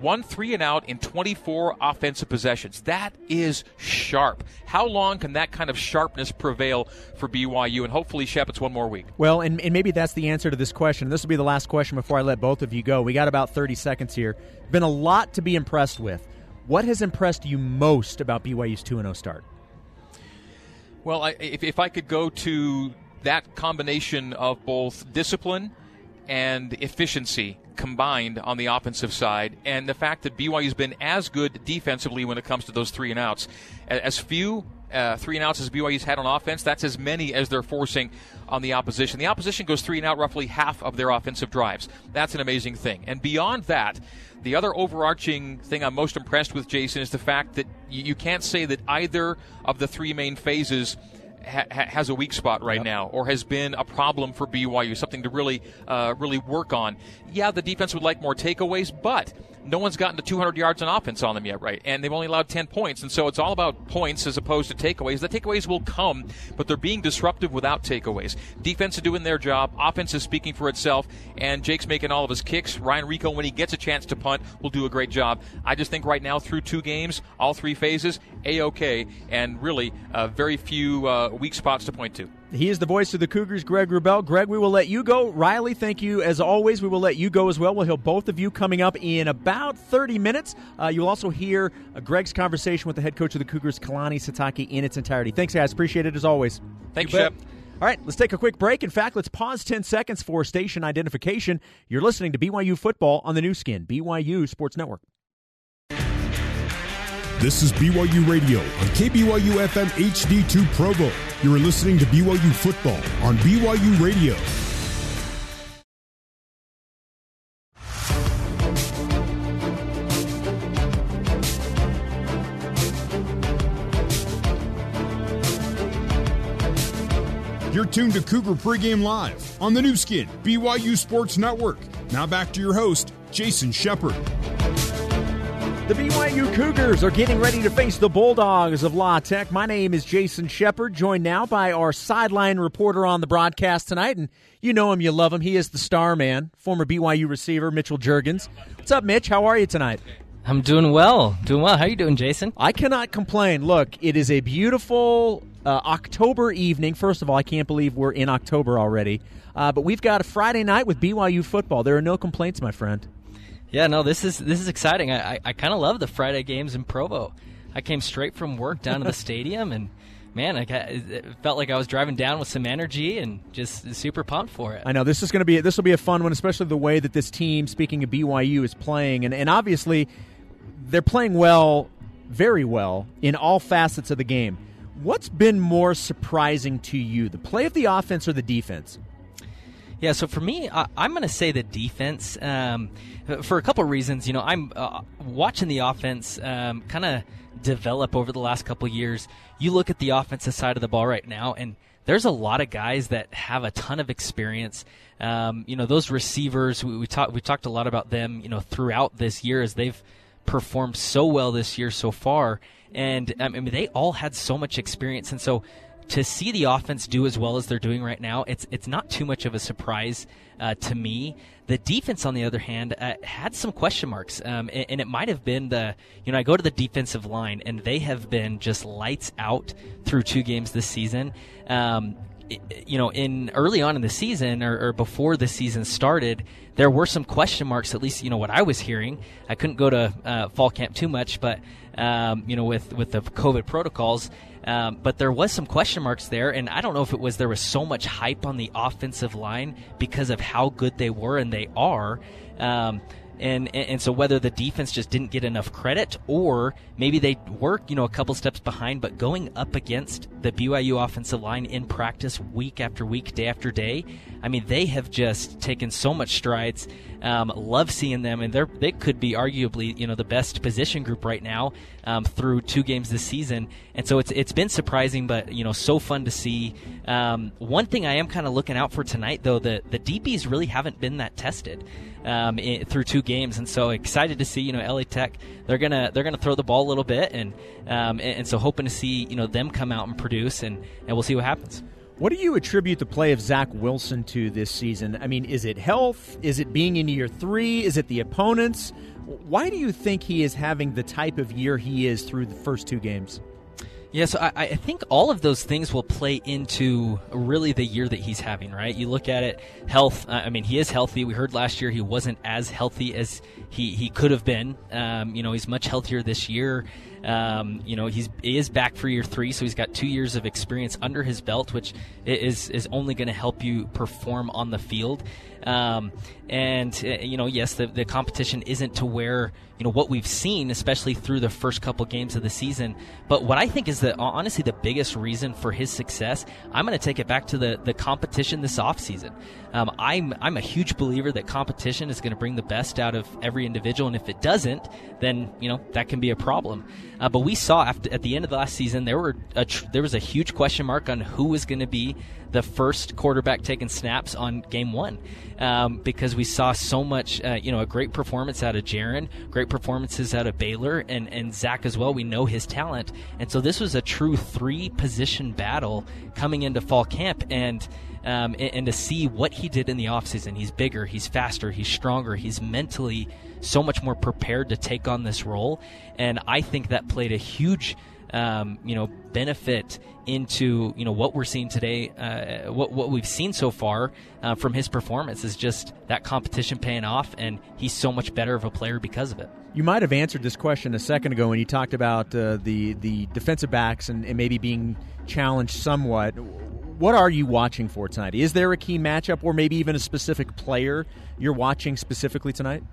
one three and out in 24 offensive possessions. That is sharp. How long can that kind of sharpness prevail for BYU? And hopefully, Shep, it's one more week.
Well, and, and maybe that's the answer to this question. This will be the last question before I let both of you go. We got about 30 seconds here. Been a lot to be impressed with. What has impressed you most about BYU's 2 0 start?
Well, I, if, if I could go to that combination of both discipline and efficiency combined on the offensive side, and the fact that BYU's been as good defensively when it comes to those three and outs. As few uh, three and outs as BYU's had on offense, that's as many as they're forcing on the opposition. The opposition goes three and out roughly half of their offensive drives. That's an amazing thing. And beyond that, the other overarching thing I'm most impressed with, Jason, is the fact that you can't say that either of the three main phases ha- has a weak spot right yep. now, or has been a problem for BYU, something to really, uh, really work on. Yeah, the defense would like more takeaways, but no one's gotten to 200 yards on offense on them yet, right? And they've only allowed 10 points, and so it's all about points as opposed to takeaways. The takeaways will come, but they're being disruptive without takeaways. Defense is doing their job, offense is speaking for itself, and Jake's making all of his kicks. Ryan Rehkow, when he gets a chance to punt, will do a great job. I just think right now, through two games, all three phases, a okay, and really uh, very few uh, weak spots to point to.
He is the voice of the Cougars, Greg Wrubell. Greg, we will let you go. Riley, thank you as always. We will let you go as well. We'll hear both of you coming up in about 30 minutes. Uh, you'll also hear uh, Greg's conversation with the head coach of the Cougars, Kalani Sitake, in its entirety. Thanks, guys. Appreciate it as always.
Thanks, Shep.
All right, let's take a quick break. In fact, let's pause 10 seconds for station identification. You're listening to BYU Football on the Nu Skin, BYU Sports Network.
This is BYU Radio on KBYU FM HD2 Provo. You are listening to BYU Football on BYU Radio. You're tuned to Cougar Pregame Live on the Nu Skin, BYU Sports Network. Now back to your host, Jason Shepard.
The BYU Cougars are getting ready to face the Bulldogs of La Tech. My name is Jason Shepard, joined now by our sideline reporter on the broadcast tonight. And you know him, you love him. He is the star man, former BYU receiver Mitchell Juergens. What's up, Mitch? How are you tonight?
I'm doing well. Doing well. How are you doing, Jason?
I cannot complain. Look, it is a beautiful uh, October evening. First of all, I can't believe we're in October already. Uh, but we've got a Friday night with BYU football. There are no complaints, my friend.
Yeah, no, this is this is exciting. I I, I kind of love the Friday games in Provo. I came straight from work down to the stadium, and man, I got, it felt like I was driving down with some energy and just super pumped for it.
I know this is going to be this will be a fun one, especially the way that this team, speaking of BYU, is playing, and and obviously they're playing well, very well in all facets of the game. What's been more surprising to you, the play of the offense or the defense?
Yeah, so for me, I, am going to say the defense um, for a couple of reasons. You know, I'm uh, watching the offense um, kind of develop over the last couple years. You look at the offensive side of the ball right now, and there's a lot of guys that have a ton of experience. Um, you know, those receivers we, we talked we talked a lot about them. You know, throughout this year as they've performed so well this year so far, and I mean they all had so much experience, and so to see the offense do as well as they're doing right now, it's it's not too much of a surprise uh, to me. The defense, on the other hand, uh, had some question marks, um, and, and, it might have been the you know I go to the defensive line, and they have been just lights out through two games this season. Um, you know, in early on in the season or, or, before the season started, there were some question marks. At least, you know, what I was hearing. I couldn't go to uh, fall camp too much, but um, you know, with with the COVID protocols. Um, but there was some question marks there, and I don't know if it was there was so much hype on the offensive line because of how good they were and they are. Um, and, and so whether the defense just didn't get enough credit or maybe they were you know a couple steps behind but going up against the BYU offensive line in practice week after week day after day I mean they have just taken so much strides um, love seeing them and they they could be arguably you know the best position group right now um, through two games this season and so it's it's been surprising but you know so fun to see um, one thing I am kind of looking out for tonight though the the DBs really haven't been that tested um, through two games, and so excited to see you know LA Tech. They're gonna they're gonna throw the ball a little bit, and um, and, and so hoping to see you know them come out and produce, and and we'll see what happens.
What do you attribute the play of Zach Wilson to this season? I mean, is it health? Is it being in year three? Is it the opponents? Why do you think he is having the type of year he is through the first two games?
Yeah, so I, I, think all of those things will play into really the year that he's having, right? You look at it, health. I mean, he is healthy. We heard last year he wasn't as healthy as he, he could have been. Um, you know, he's much healthier this year. Um, you know, he's he is back for year three, so he's got two years of experience under his belt, which is is only going to help you perform on the field. Um, and uh, you know, yes, the, the competition isn't to where you know what we've seen, especially through the first couple games of the season. But what I think is that honestly the biggest reason for his success, I'm going to take it back to the the competition this offseason. Um, I'm I'm a huge believer that competition is going to bring the best out of every individual, and if it doesn't, then you know that can be a problem. Uh, but we saw after, at the end of the last season there were tr- there was a huge question mark on who was going to be the first quarterback taking snaps on game one um, because we saw so much, uh, you know, a great performance out of Jaren, great performances out of Baylor, and, and Zach as well. We know his talent. And so this was a true three position battle coming into fall camp. And um, and, and, to see what he did in the offseason. He's bigger, he's faster, he's stronger, he's mentally so much more prepared to take on this role. And I think that played a huge um, you know benefit into you know what we're seeing today. Uh, what what we've seen so far uh, from his performance is just that competition paying off, and he's so much better of a player because of it.
You might have answered this question a second ago when you talked about uh, the the defensive backs and, and maybe being challenged somewhat. What are you watching for tonight? Is there a key matchup, or maybe even a specific player you're watching specifically tonight?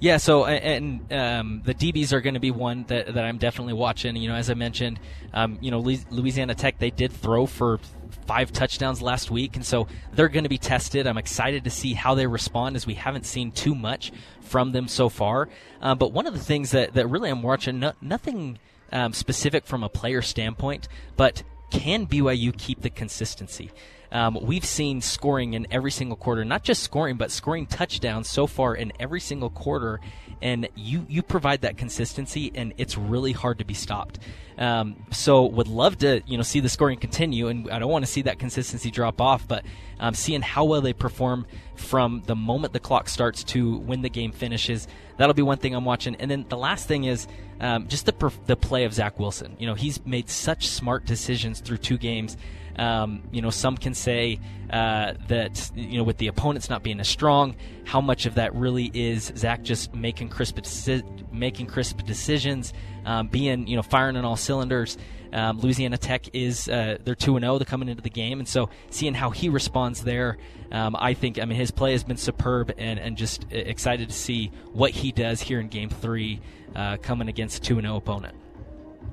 Yeah, so and um, the DBs are going to be one that, that I'm definitely watching. You know, as I mentioned, um, you know Louisiana Tech they did throw for five touchdowns last week, and so they're going to be tested. I'm excited to see how they respond, as we haven't seen too much from them so far. Uh, but one of the things that that really I'm watching, no, nothing um, specific from a player standpoint, but can BYU keep the consistency? Um, we've seen scoring in every single quarter, not just scoring, but scoring touchdowns so far in every single quarter. And you you provide that consistency, and it's really hard to be stopped. Um, so would love to you know see the scoring continue, and I don't want to see that consistency drop off. But um, seeing how well they perform from the moment the clock starts to when the game finishes, that'll be one thing I'm watching. And then the last thing is um, just the perf- the play of Zach Wilson. You know he's made such smart decisions through two games. Um, you know, some can say uh, that you know with the opponents not being as strong, how much of that really is Zach just making crisp deci- making crisp decisions, um, being you know firing on all cylinders. Um, Louisiana Tech is uh, they're two and zero. They're coming into the game, and so seeing how he responds there, um, I think I mean his play has been superb, and and just excited to see what he does here in Game Three, uh, coming against a two and zero opponent.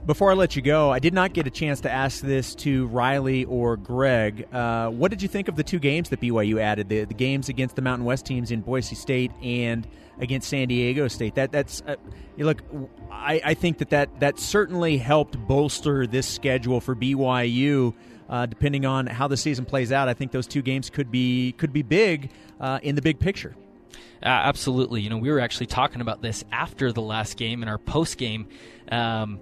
Before I let you go, I did not get a chance to ask this to Riley or Greg. Uh, what did you think of the two games that BYU added? The, the games against the Mountain West teams in Boise State and against San Diego State. That that's uh, look. I, I think that, that that certainly helped bolster this schedule for BYU. Uh, depending on how the season plays out, I think those two games could be could be big uh, in the big picture.
Uh, absolutely. You know, we were actually talking about this after the last game in our post game. Um,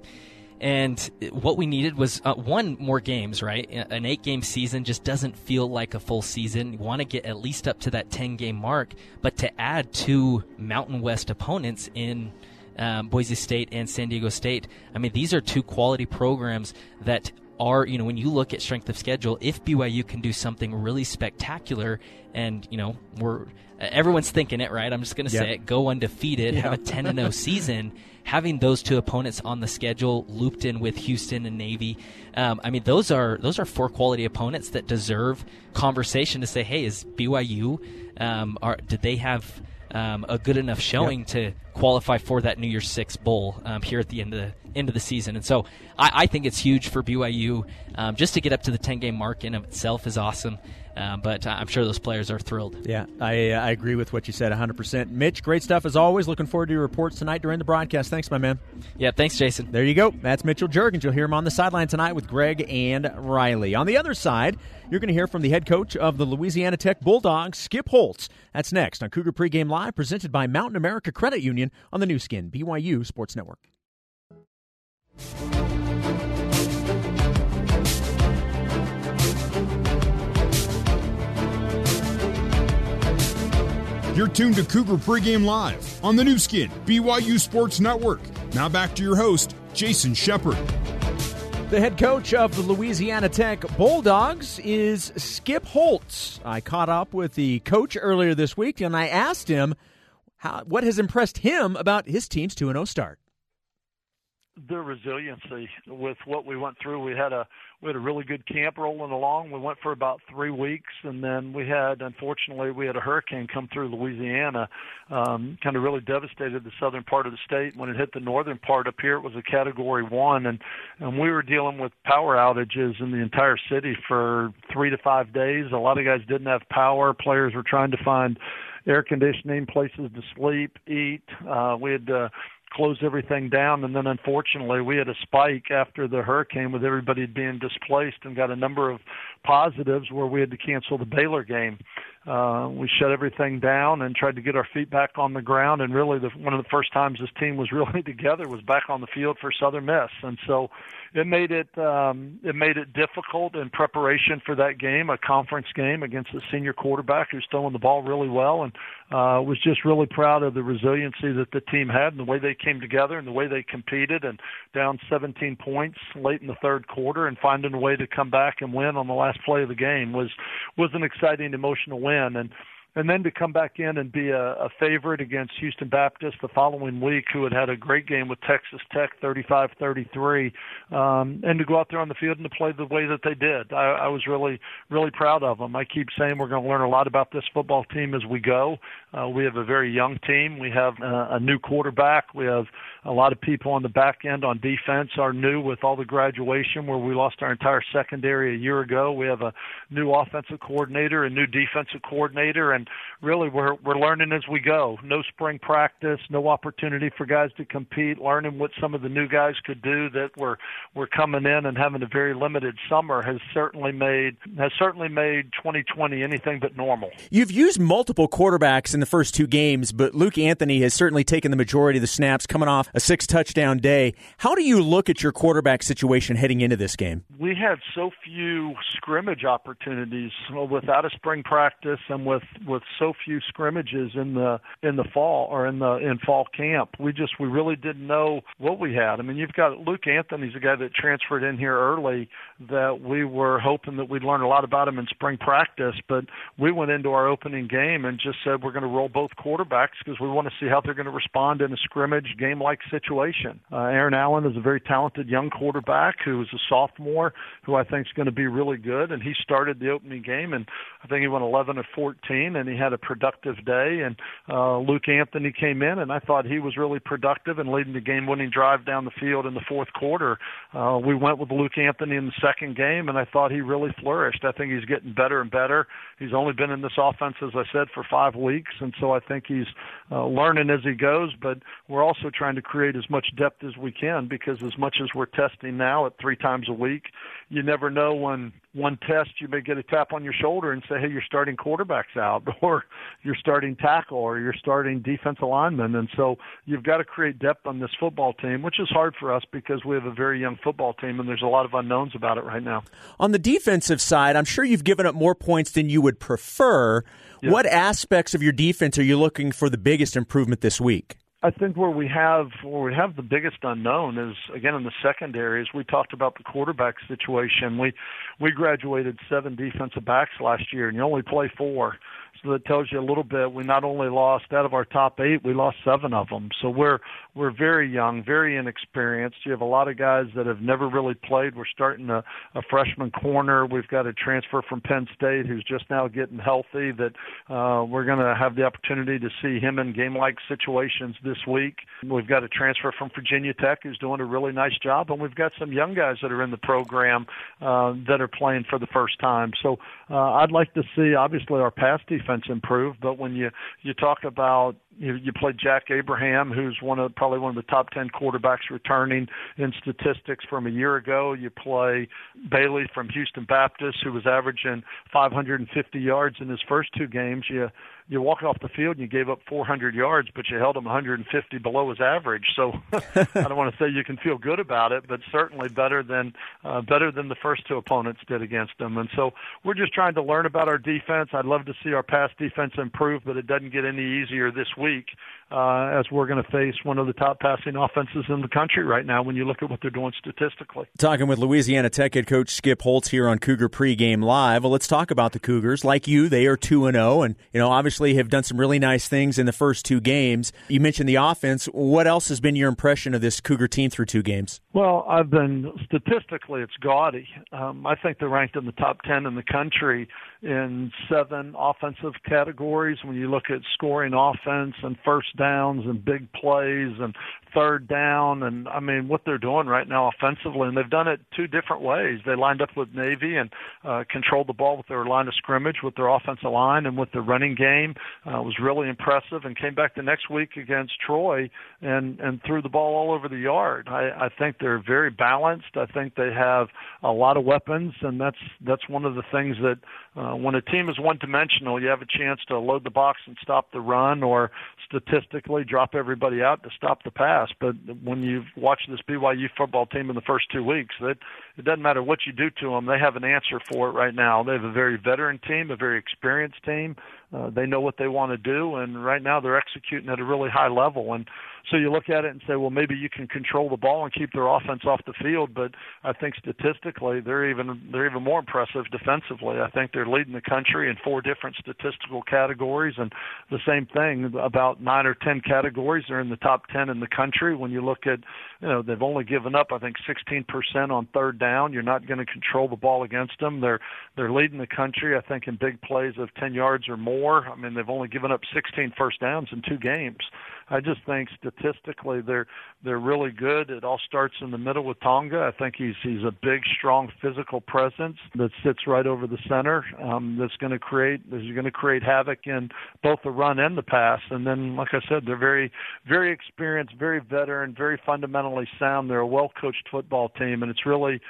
and what we needed was uh, one more games, right? An eight game season just doesn't feel like a full season. You want to get at least up to that 10 game mark, but to add two Mountain West opponents in um, Boise State and San Diego State, I mean, these are two quality programs that are, you know, when you look at strength of schedule, if BYU can do something really spectacular, and you know, we're everyone's thinking it, right? I'm just going to say it: go undefeated, have a 10 and 0 season. Having those two opponents on the schedule, looped in with Houston and Navy, um, I mean, those are those are four quality opponents that deserve conversation to say, hey, is BYU? Um, are did they have? Um, a good enough showing yep. to qualify for that New Year's Six bowl um, here at the end of the end of the season. And so I, I think it's huge for BYU um, just to get up to the 10 game mark in of itself is awesome. Um, but I'm sure those players are thrilled.
Yeah, I, I agree with what you said 100%. Mitch, great stuff as always. Looking forward to your reports tonight during the broadcast. Thanks, my man.
Yeah, thanks, Jason.
There you go. That's Mitchell Juergens. You'll hear him on the sideline tonight with Greg and Riley. On the other side, you're going to hear from the head coach of the Louisiana Tech Bulldogs, Skip Holtz. That's next on Cougar Pregame Live, presented by Mountain America Credit Union on the Nu Skin, BYU Sports Network.
You're tuned to Cougar Pregame Live on the Nu Skin, BYU Sports Network. Now back to your host, Jason Shepard.
The head coach of the Louisiana Tech Bulldogs is Skip Holtz. I caught up with the coach earlier this week and I asked him how, what has impressed him about his team's 2 0 start
their resiliency with what we went through. We had a we had a really good camp rolling along. We went for about three weeks, and then we had, unfortunately, we had a hurricane come through Louisiana, um, kind of really devastated the southern part of the state. When it hit the northern part up here, it was a Category One, and and we were dealing with power outages in the entire city for three to five days. A lot of guys didn't have power. Players were trying to find air conditioning, places to sleep, eat. Uh, we had uh, closed everything down. And then unfortunately, we had a spike after the hurricane with everybody being displaced and got a number of positives where we had to cancel the Baylor game. Uh, we shut everything down and tried to get our feet back on the ground. And really, the, one of the first times this team was really together was back on the field for Southern Miss. And so it made it um, it made it difficult in preparation for that game, a conference game against a senior quarterback who's throwing the ball really well, and uh, was just really proud of the resiliency that the team had and the way they came together and the way they competed and down 17 points late in the third quarter and finding a way to come back and win on the last play of the game was was an exciting emotional win. And and then to come back in and be a, a favorite against Houston Baptist the following week, who had had a great game with Texas Tech, 35-33, um, and to go out there on the field and to play the way that they did, I, I was really, really proud of them. I keep saying we're going to learn a lot about this football team as we go. Uh, we have a very young team. We have uh, a new quarterback. We have a lot of people on the back end on defense are new with all the graduation where we lost our entire secondary a year ago. We have a new offensive coordinator, a new defensive coordinator, and really we're we're learning as we go. No spring practice, no opportunity for guys to compete, learning what some of the new guys could do that were were coming in and having a very limited summer has certainly made has certainly made 2020 anything but normal.
You've used multiple quarterbacks in the first two games, but Luke Anthony has certainly taken the majority of the snaps coming off a six touchdown day. How do you look at your quarterback situation heading into this game?
We had so few scrimmage opportunities without a spring practice and with with so few scrimmages in the in the fall or in the in fall camp. We just we really didn't know what we had. I mean, you've got Luke Anthony's a guy that transferred in here early that we were hoping that we'd learn a lot about him in spring practice, but we went into our opening game and just said we're going to roll both quarterbacks because we want to see how they're going to respond in a scrimmage game like situation. Uh, Aaron Allen is a very talented young quarterback who is a sophomore who I think is going to be really good, and he started the opening game and I think he went 11 of 14 and he had a productive day. And uh, Luke Anthony came in and I thought he was really productive and leading the game-winning drive down the field in the fourth quarter. Uh, we went with Luke Anthony in the second game and I thought he really flourished. I think he's getting better and better. He's only been in this offense, as I said, for five weeks, and so I think he's uh, learning as he goes. But we're also trying to create as much depth as we can because as much as we're testing now at three times a week, you never know when one test you may get a tap on your shoulder and say, hey, you're starting quarterbacks out, or you're starting tackle, or you're starting defensive lineman. And so you've got to create depth on this football team, which is hard for us because we have a very young football team and there's a lot of unknowns about it right now.
On the defensive side, I'm sure you've given up more points than you would prefer. Yeah. What aspects of your defense are you looking for the biggest improvement this week?
I think where we have where we have the biggest unknown is again in the secondary. As we talked about the quarterback situation, we we graduated seven defensive backs last year, and you only play four so that tells you a little bit. We not only lost out of our top eight, we lost seven of them. So we're we're very young, very inexperienced. You have a lot of guys that have never really played. We're starting a, a freshman corner. We've got a transfer from Penn State who's just now getting healthy. That uh, we're going to have the opportunity to see him in game-like situations this week. We've got a transfer from Virginia Tech who's doing a really nice job, and we've got some young guys that are in the program uh, that are playing for the first time. So uh, I'd like to see obviously our defense improve, but when you you talk about you, you play Jack Abraham, who's one of probably one of the top ten quarterbacks returning in statistics from a year ago. You play Bailey from Houston Baptist, who was averaging 550 yards in his first two games. You you walk off the field and you gave up 400 yards, but you held him 150 below his average. So I don't want to say you can feel good about it, but certainly better than uh, better than the first two opponents did against them. And so we're just trying to learn about our defense. I'd love to see our pass defense improve, but it doesn't get any easier this week uh, as we're going to face one of the top passing offenses in the country right now when you look at what they're doing statistically.
Talking with Louisiana Tech head coach Skip Holtz here on Cougar Pregame Live. Well, let's talk about the Cougars. Like you, they are 2 and 0 and you know, obviously have done some really nice things in the first two games. You mentioned the offense. What else has been your impression of this Cougar team through two games?
Well, I've been statistically it's gaudy. Um, I think they're ranked in the top 10 in the country in seven offensive categories when you look at scoring offense and first downs and big plays and third down and I mean what they're doing right now offensively and they've done it two different ways. They lined up with Navy and uh, controlled the ball with their line of scrimmage with their offensive line and with the running game uh, was really impressive and came back the next week against Troy and and threw the ball all over the yard. I, I think they're very balanced. I think they have a lot of weapons and that's that's one of the things that uh, when a team is one dimensional, you have a chance to load the box and stop the run or statistically drop everybody out to stop the pass. But when you've watched this BYU football team in the first two weeks, that it doesn't matter what you do to them, they have an answer for it right now. They have a very veteran team, a very experienced team. Uh, they know what they want to do, and right now they're executing at a really high level. And so you look at it and say, well, maybe you can control the ball and keep their offense off the field. But I think statistically, they're even they're even more impressive defensively. I think they're leading the country in four different statistical categories, and the same thing about nine or ten categories. They're in the top ten in the country. When you look at, you know, they've only given up I think 16% on third down. You're not going to control the ball against them. They're they're leading the country. I think in big plays of 10 yards or more. I mean, they've only given up 16 first downs in two games. I just think statistically they're they're really good. It all starts in the middle with Tonga. I think he's he's a big, strong physical presence that sits right over the center. Um, that's going to create is going to create havoc in both the run and the pass. And then, like I said, they're very very experienced, very veteran, very fundamentally sound. They're a well coached football team, and it's really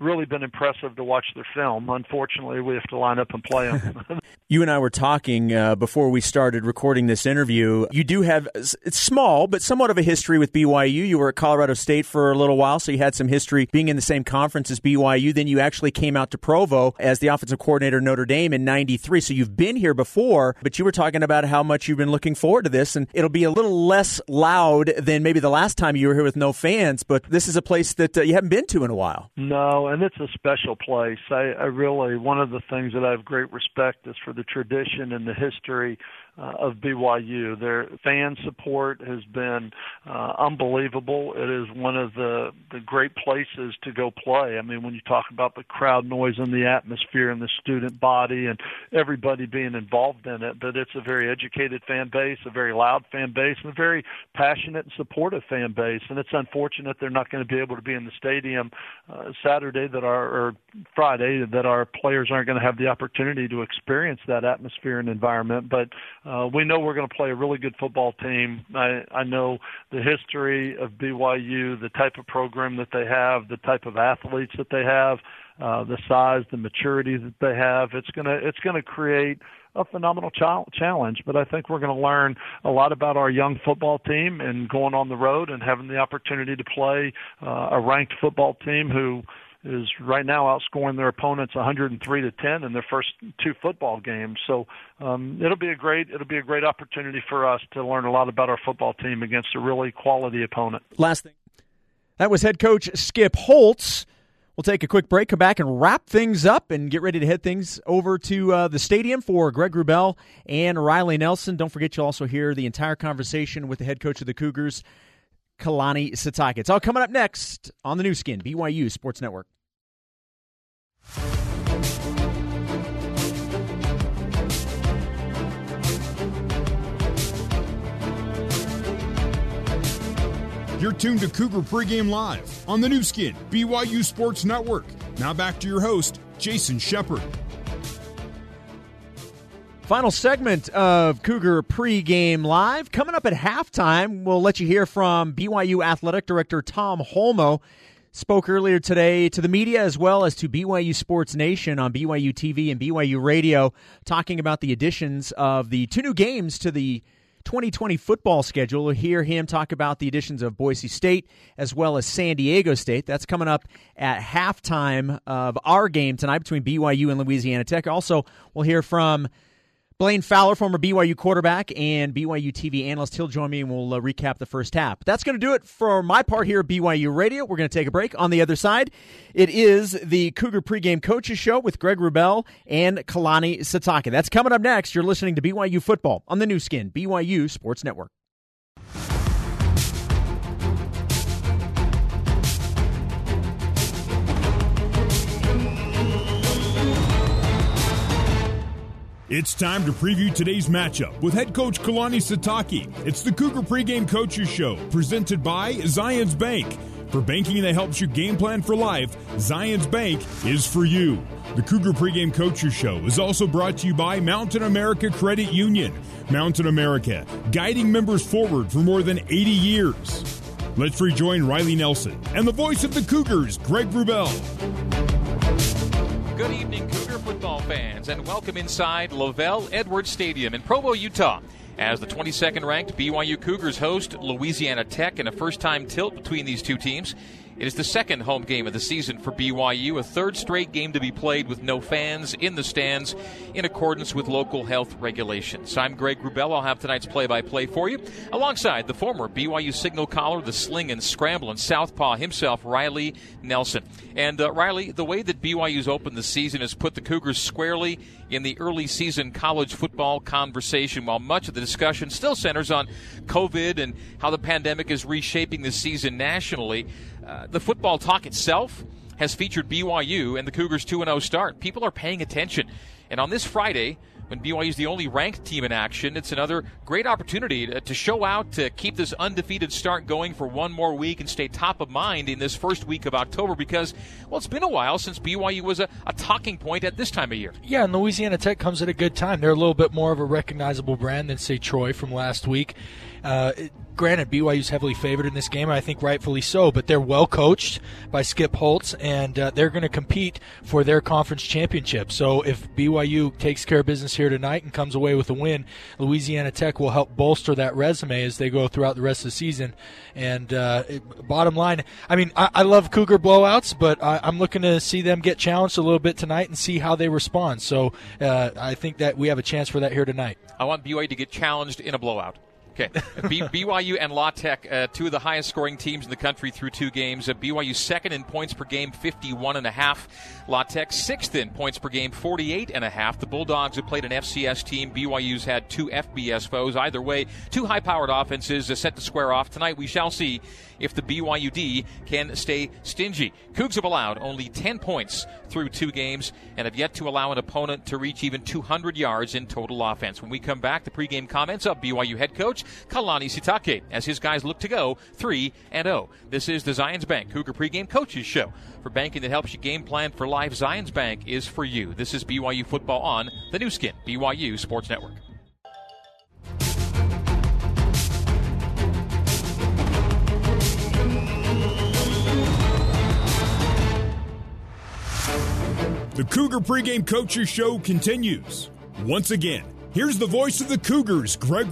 really been impressive to watch their film. Unfortunately, we have to line up and play them.
you and I were talking uh, before we started recording this interview. You do have it's small, but somewhat of a history with BYU. You were at Colorado State for a little while, so you had some history being in the same conference as BYU. Then you actually came out to Provo as the offensive coordinator Notre Dame in '93. So you've been here before, but you were talking about how much you've been looking forward to this, and it'll be a little less loud than maybe the last time you were here with no fans. But this is a place that uh, you haven't been to in a while.
No, and it's a special place. I, I really one of the things that I have great respect is for the tradition and the history uh, of BYU. Their fan support has been uh, unbelievable. It is one of the the great places to go play. I mean, when you talk about the crowd noise and the atmosphere and the student body and everybody being involved in it, but it's a very educated fan base, a very loud fan base, and a very passionate and supportive fan base. And it's unfortunate they're not going to be able to be in the stadium uh, Saturday that our or Friday that our players aren't going to have the opportunity to experience that atmosphere and environment, but uh, we know we're going to play a really good football team. I, I know the history of BYU, the type of program that they have, the type of athletes that they have, uh, the size, the maturity that they have. It's gonna it's gonna create a phenomenal ch- challenge. But I think we're going to learn a lot about our young football team and going on the road and having the opportunity to play uh, a ranked football team who is right now outscoring their opponents 103 to 10 in their first two football games. So um, it'll be a great it'll be a great opportunity for us to learn a lot about our football team against a really quality opponent.
Last thing, that was head coach Skip Holtz. We'll take a quick break, come back and wrap things up and get ready to head things over to uh, the stadium for Greg Wrubell and Riley Nelson. Don't forget, you'll also hear the entire conversation with the head coach of the Cougars, Kalani Sitake. It's all coming up next on the Nu Skin, BYU Sports Network.
You're tuned to Cougar Pregame Live on the Nu Skin, BYU Sports Network. Now back to your host, Jason Shepard.
Final segment of Cougar Pregame Live. Coming up at halftime, we'll let you hear from BYU Athletic Director Tom Holmoe spoke earlier today to the media as well as to BYU Sports Nation on BYU TV and BYU Radio, talking about the additions of the two new games to the 2020 football schedule. We'll hear him talk about the additions of Boise State as well as San Diego State. That's coming up at halftime of our game tonight between BYU and Louisiana Tech. Also, we'll hear from Blaine Fowler, former BYU quarterback and BYU TV analyst, he'll join me and we'll uh, recap the first half. That's going to do it for my part here at BYU Radio. We're going to take a break. On the other side, it is the Cougar Pregame Coaches Show with Greg Wrubell and Kalani Sitake. That's coming up next. You're listening to BYU Football on the Nu Skin, BYU Sports Network.
It's time to preview today's matchup with head coach Kalani Sitake. It's the Cougar Pregame Coaches Show, presented by Zions Bank. For banking that helps you game plan for life, Zions Bank is for you. The Cougar Pregame Coaches Show is also brought to you by Mountain America Credit Union. Mountain America, guiding members forward for more than 80 years. Let's rejoin Riley Nelson and the voice of the Cougars, Greg Wrubell.
Good evening, Cougar football fans, and welcome inside LaVell Edwards Stadium in Provo, Utah. As the 22nd ranked BYU Cougars host Louisiana Tech in a first time tilt between these two teams. It is the second home game of the season for BYU, a third straight game to be played with no fans in the stands in accordance with local health regulations. I'm Greg Wrubell. I'll have tonight's play by play for you, alongside the former BYU signal caller, the sling and scramble and southpaw himself, Riley Nelson. And uh, Riley, the way that BYU's opened the season has put the Cougars squarely in the early season college football conversation, while much of the discussion still centers on COVID and how the pandemic is reshaping the season nationally. Uh, the football talk itself has featured BYU and the Cougars 2 0 start. People are paying attention. And on this Friday, when BYU is the only ranked team in action. It's another great opportunity to, to, show out, to keep this undefeated start going for one more week and stay top of mind in this first week of October because, well, it's been a while since BYU was a, a talking point at this time of year.
Yeah, and Louisiana Tech comes at a good time. They're a little bit more of a recognizable brand than, say, Troy from last week. Uh, granted, BYU's heavily favored in this game, I think rightfully so, but they're well coached by Skip Holtz, and uh, they're going to compete for their conference championship. So if BYU takes care of business here tonight and comes away with a win, Louisiana Tech will help bolster that resume as they go throughout the rest of the season. And uh, bottom line, I mean, I, I love Cougar blowouts, but I, am looking to see them get challenged a little bit tonight and see how they respond. So uh, I think that we have a chance for that here tonight.
I want BYU to get challenged in a blowout. Okay. B- BYU and La Tech, uh, two of the highest scoring teams in the country through two games. Uh, BYU second in points per game, 51 and a half. La Tech sixth in points per game, 48 and a half. The Bulldogs have played an FCS team. BYU's had two FBS foes. Either way, two high powered offenses set to square off. Tonight we shall see if the BYUD can stay stingy. Cougs have allowed only 10 points through two games and have yet to allow an opponent to reach even 200 yards in total offense. When we come back, the pregame comments of BYU head coach Kalani Sitake as his guys look to go 3 and 0. This is the Zions Bank Cougar pregame coaches show. For banking that helps you game plan for life, Zions Bank is for you. This is BYU football on the Nu Skin, BYU Sports Network.
The Cougar Pregame Coaches Show continues. Once again, here's the voice of the Cougars, Greg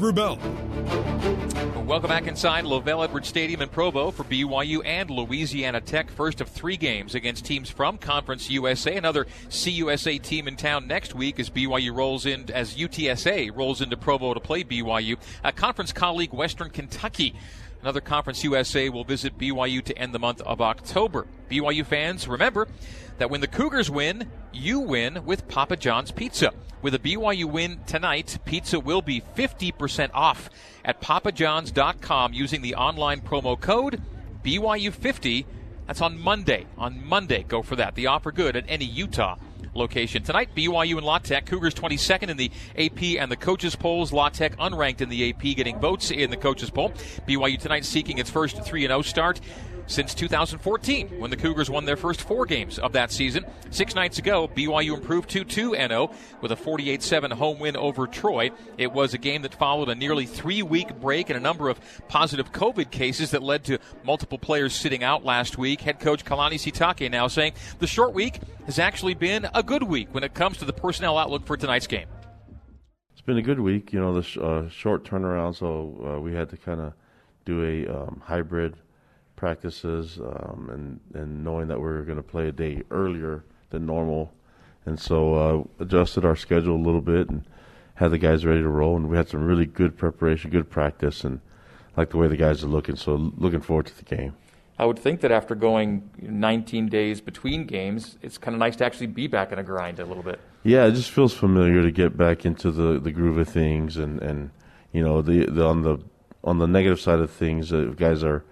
Wrubell.
Welcome back inside LaVell Edwards Stadium in Provo for BYU and Louisiana Tech. First of three games against teams from Conference USA. Another CUSA team in town next week as BYU rolls in, as UTSA rolls into Provo to play BYU. A conference colleague, Western Kentucky. Another Conference USA will visit BYU to end the month of October. BYU fans, remember, that when the Cougars win, you win with Papa John's Pizza. With a BYU win tonight, pizza will be 50% off at papajohns.com using the online promo code BYU50. That's on Monday. On Monday, go for that. The offer good at any Utah location. Tonight, BYU and La. Cougars 22nd in the AP and the coaches polls. La unranked in the AP, getting votes in the coaches poll. BYU tonight seeking its first 3 0 start since 2014 when the Cougars won their first four games of that season. Six nights ago, BYU improved to 2 0 with a 48 7 home win over Troy. It was a game that followed a nearly three week break and a number of positive COVID cases that led to multiple players sitting out last week. Head coach Kalani Sitake now saying the short week has actually been a good week when it comes to the personnel outlook for tonight's game.
It's been a good week, you know, the sh- uh, short turnaround, so uh, we had to kind of do a um, hybrid practices um, and and knowing that we are going to play a day earlier than normal, and so uh, adjusted our schedule a little bit and had the guys ready to roll. And we had some really good preparation, good practice, and like the way the guys are looking. So looking forward to the game.
I would think that after going 19 days between games, it's kind of nice to actually be back in a grind a little bit.
Yeah, it just feels familiar to get back into the, the groove of things, and, and you know the, the on the on the negative side of things, uh, guys are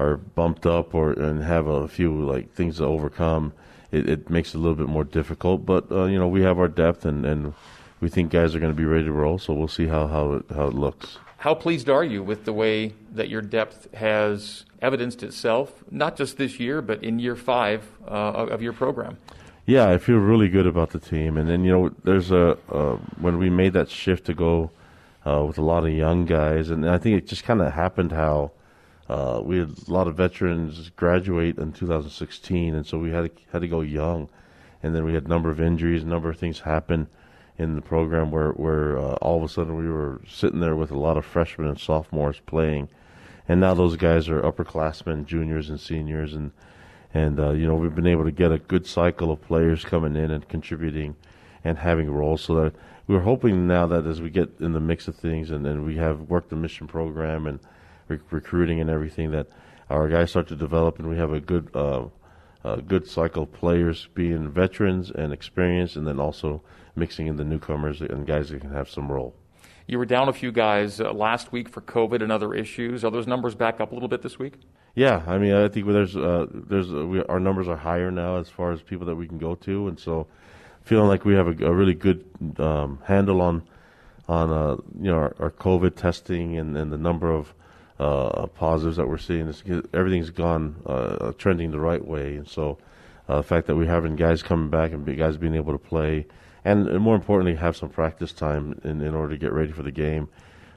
are bumped up or and have a few like things to overcome, it, it makes it a little bit more difficult. But uh, you know, we have our depth, and, and we think guys are going to be ready to roll. So we'll see how how it, how it looks.
How pleased are you with the way that your depth has evidenced itself, not just this year, but in year five uh, of your program?
Yeah, I feel really good about the team. And then you know, there's a uh, when we made that shift to go uh, with a lot of young guys, and I think it just kind of happened how uh, we had a lot of veterans graduate in 2016, and so we had to, had to go young. And then we had a number of injuries, a number of things happen in the program where where uh, all of a sudden we were sitting there with a lot of freshmen and sophomores playing, and now those guys are upperclassmen, juniors, and seniors, and and uh, you know we've been able to get a good cycle of players coming in and contributing and having roles so that we're hoping now that as we get in the mix of things and, and we have worked the mission program and recruiting and everything that our guys start to develop, and we have a good uh, a good cycle of players being veterans and experienced, and then also mixing in the newcomers and guys that can have some role.
You were down a few guys uh, last week for COVID and other issues. Are those numbers back up a little bit this week?
Yeah, I mean, I think there's uh, there's uh, we, our numbers are higher now as far as people that we can go to, and so feeling like we have a, a really good um, handle on on uh, you know our, our COVID testing and, and the number of uh, positives that we're seeing. It's, everything's gone uh, trending the right way, and so uh, the fact that we're having guys coming back and guys being able to play, and, and more importantly, have some practice time in, in order to get ready for the game.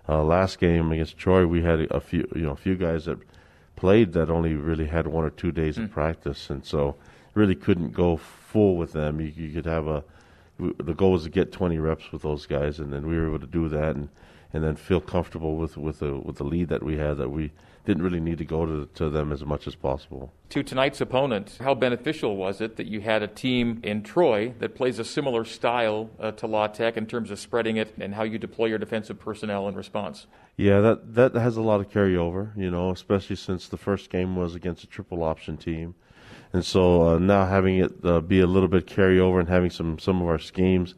Uh, last game against Troy, we had a few you know a few guys that played that only really had one or two days mm. of practice, and so really couldn't go full with them. You, you could have a the goal was to get 20 reps with those guys, and then we were able to do that, and and then feel comfortable with with the with the lead that we had that we didn't really need to go to, to them as much as possible.
To tonight's opponent, how beneficial was it that you had a team in Troy that plays a similar style uh, to La Tech in terms of spreading it and how you deploy your defensive personnel in response?
Yeah, that that has a lot of carryover, you know, especially since the first game was against a triple option team. And so uh, now having it uh, be a little bit carryover and having some, some of our schemes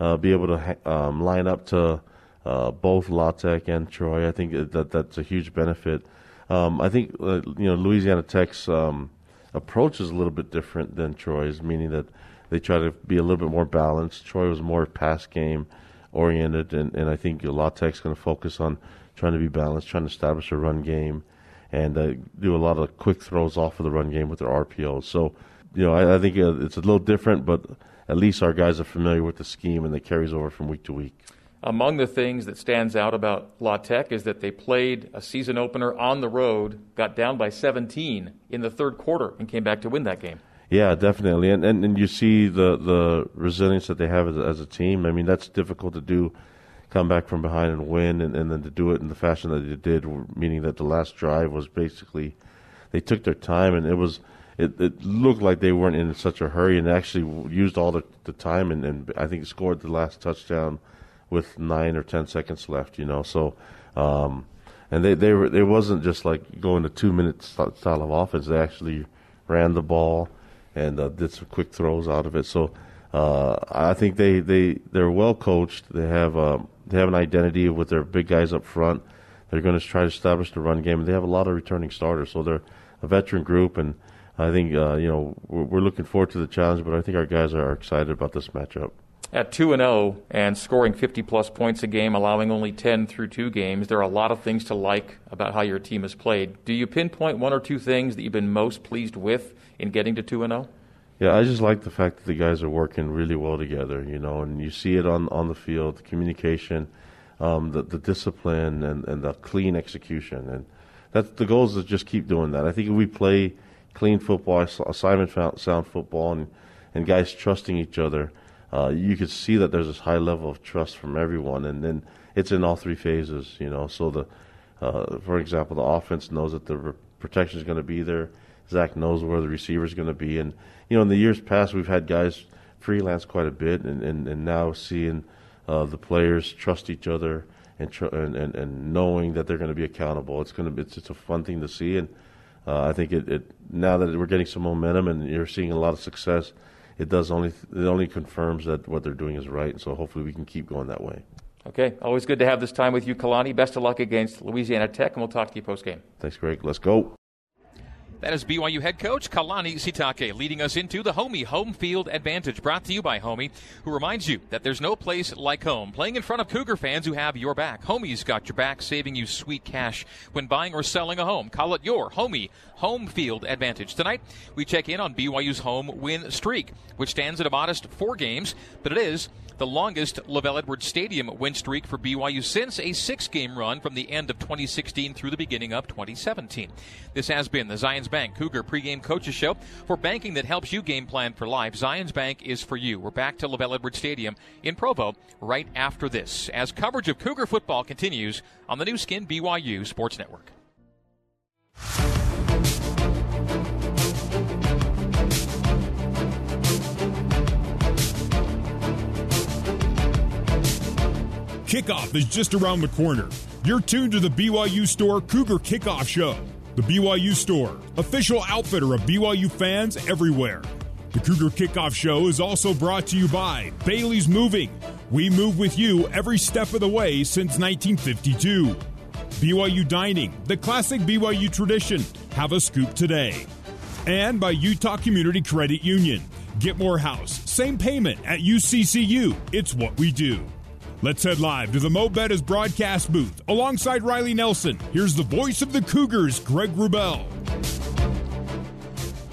uh, be able to ha- um, line up to uh, both La Tech and Troy, I think that that's a huge benefit. Um, I think uh, you know Louisiana Tech's um, approach is a little bit different than Troy's, meaning that they try to be a little bit more balanced. Troy was more pass game oriented, and, and I think La going to focus on trying to be balanced, trying to establish a run game, and uh, do a lot of quick throws off of the run game with their RPOs. So, you know, I, I think uh, it's a little different, but at least our guys are familiar with the scheme, and it carries over from week to week.
Among the things that stands out about La Tech is that they played a season opener on the road, got down by 17 in the third quarter, and came back to win that game.
Yeah, definitely, and and, and you see the the resilience that they have as, as a team. I mean, that's difficult to do, come back from behind and win, and, and then to do it in the fashion that they did, meaning that the last drive was basically they took their time, and it was it, it looked like they weren't in such a hurry, and actually used all the, the time, and, and I think scored the last touchdown with nine or ten seconds left. You know, so um, and they they were it wasn't just like going to two minute style of offense. They actually ran the ball and uh, did some quick throws out of it. So uh, I think they they they're well coached. They have um, they have an identity with their big guys up front. They're going to try to establish the run game. They have a lot of returning starters, so they're a veteran group, and I think uh, you know we're, we're looking forward to the challenge. But I think our guys are excited about this matchup
at 2 and 0 and scoring 50 plus points a game, allowing only 10 through two games, there are a lot of things to like about how your team has played. Do you pinpoint one or two things that you've been most pleased with in getting to 2 and 0?
Yeah, I just like the fact that the guys are working really well together, you know, and you see it on, on the field, the communication, um, the, the discipline, and, and the clean execution. And that's the goal is to just keep doing that. I think if we play clean football, assignment sound football, and, and guys trusting each other – uh, you could see that there's this high level of trust from everyone, and then it's in all three phases. You know, so the uh, for example, the offense knows that the re- protection is going to be there. Zach knows where the receiver is going to be, and you know, in the years past, we've had guys freelance quite a bit, and and, and now seeing uh, the players trust each other and, tr- and, and and knowing that they're going to be accountable. It's going to it's, it's a fun thing to see, and uh, I think it, it now that we're getting some momentum and you're seeing a lot of success it does only it only confirms that what they're doing is right. And so hopefully we can keep going that way.
Okay, always good to have this time with you, Kalani. Best of luck against Louisiana Tech, and we'll talk to you post game.
Thanks, Greg. Let's go.
That is BYU head coach Kalani Sitake leading us into the Homie home field advantage. Brought to you by Homie, who reminds you that there's no place like home. Playing in front of Cougar fans who have your back. Homie's got your back, saving you sweet cash when buying or selling a home. Call it your Homie home field advantage. Tonight, we check in on BYU's home win streak, which stands at a modest four games, but it is the longest LaVell Edwards Stadium win streak for BYU since a six game run from the end of 2016 through the beginning of 2017. This has been the Zions Bank Cougar pregame coaches show for banking that helps you game plan for life. Zions Bank is for you. We're back to LaVell Edwards Stadium in Provo right after this as coverage of Cougar football continues on the Nu Skin BYU Sports Network.
Kickoff is just around the corner. You're tuned to the BYU Store Cougar Kickoff Show. The BYU Store, official outfitter of BYU fans everywhere. The Cougar Kickoff Show is also brought to you by Bailey's Moving. We move with you every step of the way since 1952. BYU Dining, the classic BYU tradition. Have a scoop today. And by Utah Community Credit Union. Get more house same payment at UCCU. It's what we do. Let's head live to the Mo' Bettahs broadcast booth alongside Riley Nelson. Here's the voice of the Cougars, Greg Wrubell.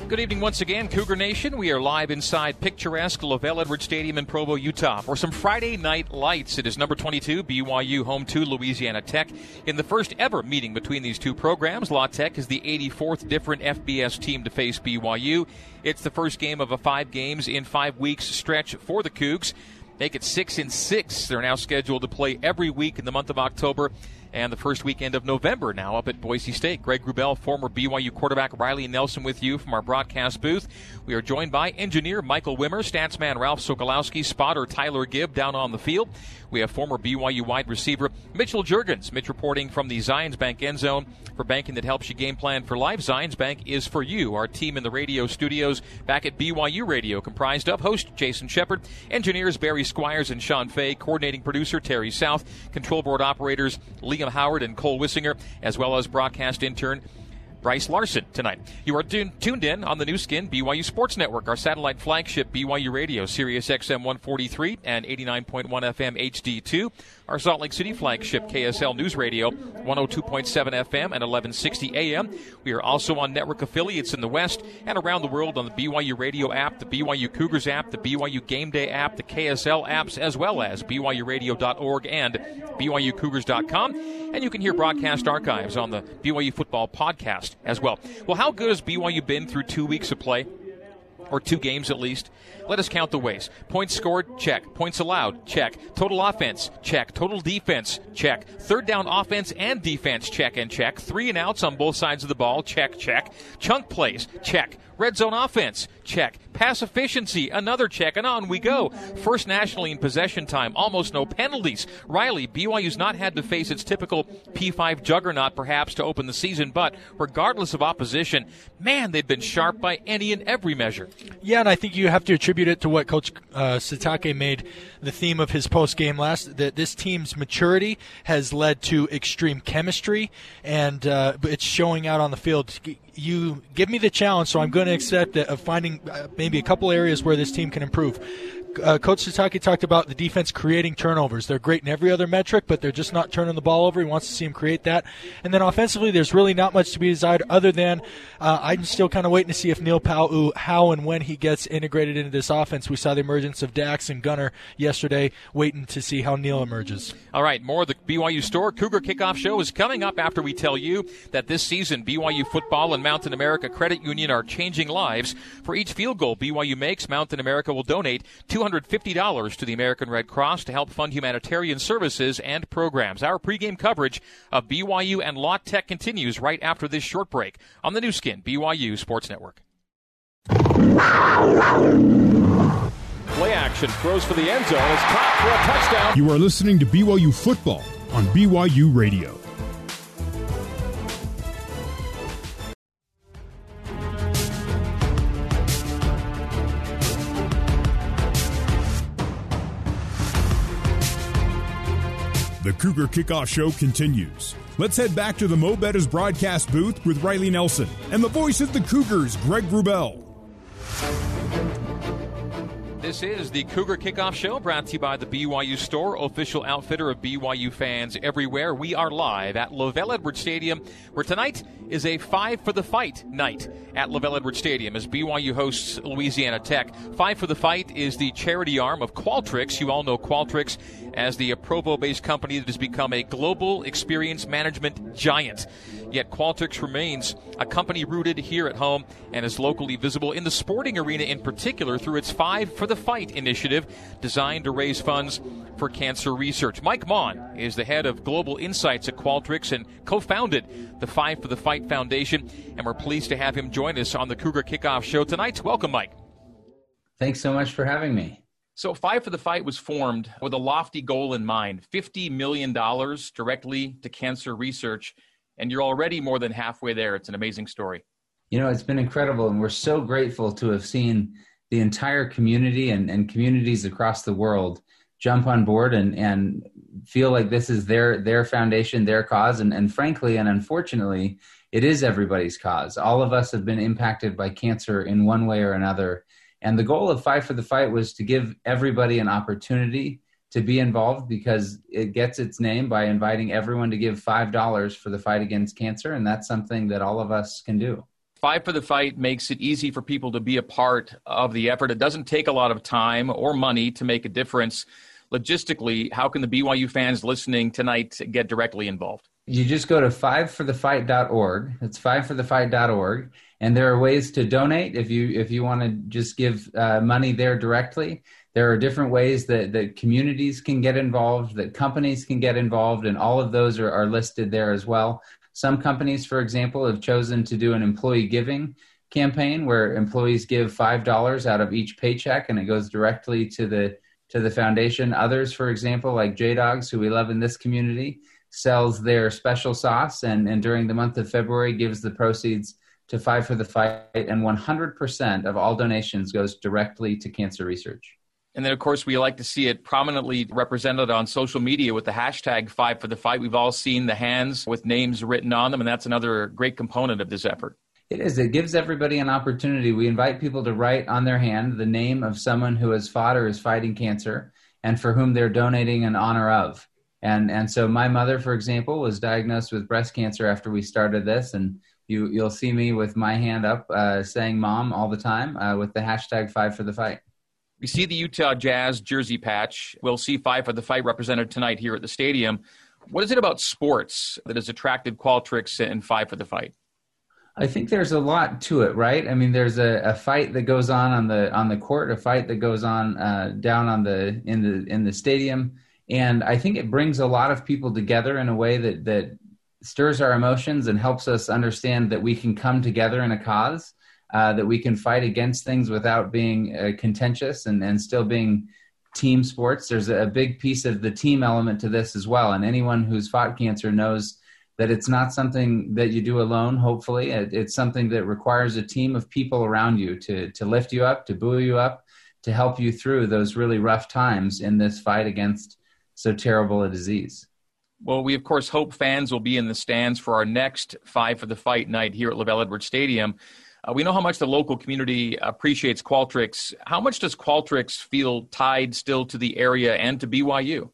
Good evening once again, Cougar Nation. We are live inside picturesque LaVell Edwards Stadium in Provo, Utah for some Friday night lights. It is number 22, BYU home to Louisiana Tech. In the first ever meeting between these two programs, La Tech is the 84th different FBS team to face BYU. It's the first game of a five games in five weeks stretch for the Cougs. Make it six and six. They're now scheduled to play every week in the month of October and the first weekend of November now up at Boise State. Greg Wrubell, former BYU quarterback Riley Nelson with you from our broadcast booth. We are joined by engineer Michael Wimmer, statsman Ralph Sokolowski, spotter Tyler Gibb down on the field. We have former BYU wide receiver Mitchell Juergens. Mitch reporting from the Zions Bank end zone for banking that helps you game plan for life. Zions Bank is for you. Our team in the radio studios back at BYU Radio, comprised of host Jason Shepard, engineers Barry Squires and Sean Fay, coordinating producer Terry South, control board operators Howard and Cole Wissinger, as well as broadcast intern Bryce Larson tonight. You are tuned in on the Nu Skin BYU Sports Network, our satellite flagship BYU Radio, Sirius XM 143 and 89.1 FM HD2. Our Salt Lake City flagship KSL News Radio, 102.7 FM and 1160 AM. We are also on network affiliates in the West and around the world on the BYU Radio app, the BYU Cougars app, the BYU Game Day app, the KSL apps, as well as BYURadio.org and BYUCougars.com. And you can hear broadcast archives on the BYU Football Podcast as well. Well, how good has BYU been through two weeks of play? Or two games at least. Let us count the ways. Points scored, check. Points allowed, check. Total offense, check. Total defense, check. Third down offense and defense, check and check. Three and outs on both sides of the ball, check, check. Chunk plays, check. Red zone offense, check. Pass efficiency, another check, and on we go. First nationally in possession time, almost no penalties. Riley, BYU's not had to face its typical P5 juggernaut perhaps to open the season, but regardless of opposition, man, they've been sharp by any and every measure.
Yeah, and I think you have to attribute it to what Coach uh, Sitake made the theme of his post game last. That this team's maturity has led to extreme chemistry, and uh, it's showing out on the field you give me the challenge, so I'm going to accept it of finding uh, maybe a couple areas where this team can improve uh, Coach Sitake talked about the defense creating turnovers. They're great in every other metric, but they're just not turning the ball over. He wants to see them create that. And then offensively, there's really not much to be desired other than uh, I'm still kind of waiting to see if Neil Pau'u, how and when he gets integrated into this offense. We saw the emergence of Dax and Gunner yesterday, waiting to see how Neil emerges.
All right, more of the BYU Store Cougar Kickoff Show is coming up after we tell you that this season BYU football and Mountain America Credit Union are changing lives. For each field goal BYU makes, Mountain America will donate two $250 to the American Red Cross to help fund humanitarian services and programs. Our pregame coverage of BYU and La Tech continues right after this short break on the Nu Skin BYU Sports Network.
Play action, throws for the end zone, is caught for a touchdown.
You are listening to BYU football on BYU Radio. The Cougar Kickoff Show continues. Let's head back to the Mo' Bettahs broadcast booth with Riley Nelson and the voice of the Cougars, Greg Wrubell.
This is the Cougar Kickoff Show brought to you by the BYU Store, official outfitter of BYU fans everywhere. We are live at LaVell Edwards Stadium, where tonight is a Five for the Fight night at LaVell Edwards Stadium as BYU hosts Louisiana Tech. Five for the Fight is the charity arm of Qualtrics. You all know Qualtrics as the Provo based company that has become a global experience management giant. Yet Qualtrics remains a company rooted here at home and is locally visible in the sporting arena in particular through its Five for the Fight initiative designed to raise funds for cancer research. Mike Maughan is the head of global insights at Qualtrics and co founded the Five for the Fight Foundation, and we're pleased to have him join us on the Cougar Kickoff Show tonight. Welcome, Mike.
Thanks so much for having me.
So, Five for the Fight was formed with a lofty goal in mind $50 million directly to cancer research and you're already more than halfway there. It's an amazing story.
You know, it's been incredible, and we're so grateful to have seen the entire community and, and communities across the world jump on board and, and feel like this is their their foundation, their cause, and, and frankly and unfortunately, it is everybody's cause. All of us have been impacted by cancer in one way or another, And the goal of Five for the Fight was to give everybody an opportunity to be involved because it gets its name by inviting everyone to give $5 for the fight against cancer. And that's something that all of us can do.
Five for the Fight makes it easy for people to be a part of the effort. It doesn't take a lot of time or money to make a difference. Logistically, how can the BYU fans listening tonight get directly involved?
You just go to fiveforthefight.org. It's fiveforthefight.org, and there are ways to donate if you if you want to just give uh, money there directly. There are different ways that, that communities can get involved, that companies can get involved, and all of those are, are listed there as well. Some companies, for example, have chosen to do an employee giving campaign where employees give five dollars out of each paycheck and it goes directly to the to the foundation. Others, for example, like J Dawgs, who we love in this community, sells their special sauce and, and during the month of February gives the proceeds to Five for the Fight, and 100% of all donations goes directly to cancer research.
And then, of course, we like to see it prominently represented on social media with the hashtag Five for the Fight. We've all seen the hands with names written on them, and that's another great component of this effort.
It is. It gives everybody an opportunity. We invite people to write on their hand the name of someone who has fought or is fighting cancer and for whom they're donating in honor of. And and so my mother, for example, was diagnosed with breast cancer after we started this, and you you'll see me with my hand up uh, saying "mom" all the time uh, with the hashtag Five for the Fight.
We see the Utah Jazz jersey patch. We'll see Five for the Fight represented tonight here at the stadium. What is it about sports that has attracted Qualtrics and Five for the Fight?
I think there's a lot to it, right? I mean, there's a, a fight that goes on on the on the court, a fight that goes on uh, down on the in the in the stadium, and I think it brings a lot of people together in a way that that stirs our emotions and helps us understand that we can come together in a cause, uh, that we can fight against things without being uh, contentious and and still being team sports. There's a big piece of the team element to this as well, and anyone who's fought cancer knows that it's not something that you do alone hopefully. It, it's something that requires a team of people around you to to lift you up to buoy you up to help you through those really rough times in this fight against so terrible a disease.
Well we of course hope fans will be in the stands for our next five for the fight night here at LaVell Edwards Stadium uh, we know how much the local community appreciates Qualtrics. How much does Qualtrics feel tied still to the area and to BYU?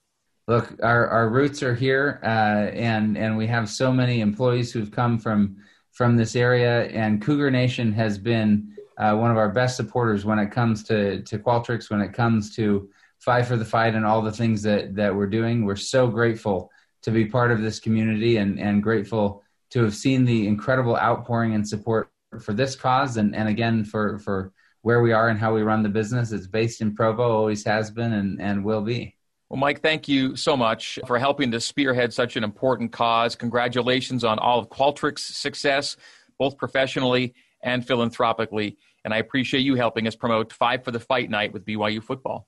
look, our, our roots are here, uh, and and we have so many employees who've come from from this area, and Cougar Nation has been uh, one of our best supporters when it comes to to Qualtrics, when it comes to Five for the Fight, and all the things that that we're doing. We're so grateful to be part of this community, and and grateful to have seen the incredible outpouring and support for this cause, and and again for for where we are and how we run the business. It's based in Provo, always has been, and and will be.
Well, Mike, thank you so much for helping to spearhead such an important cause. Congratulations on all of Qualtrics' success, both professionally and philanthropically. And I appreciate you helping us promote Five for the Fight Night with BYU football.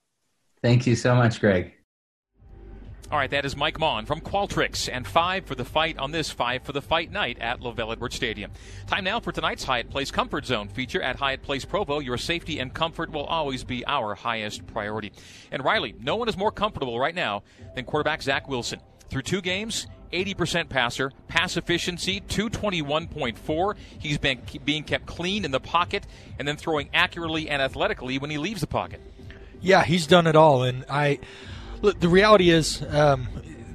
Thank you so much, Greg.
All right, that is Mike Maughan from Qualtrics and five for the fight on this five for the fight night at LaVell Edwards Stadium. Time now for tonight's Hyatt Place Comfort Zone feature at Hyatt Place Provo. Your safety and comfort will always be our highest priority. And Riley, no one is more comfortable right now than quarterback Zach Wilson. Through two games, 80% passer, pass efficiency 221.4. He's been being kept clean in the pocket and then throwing accurately and athletically when he leaves the pocket.
Yeah, he's done it all, and I Look, the reality is, um,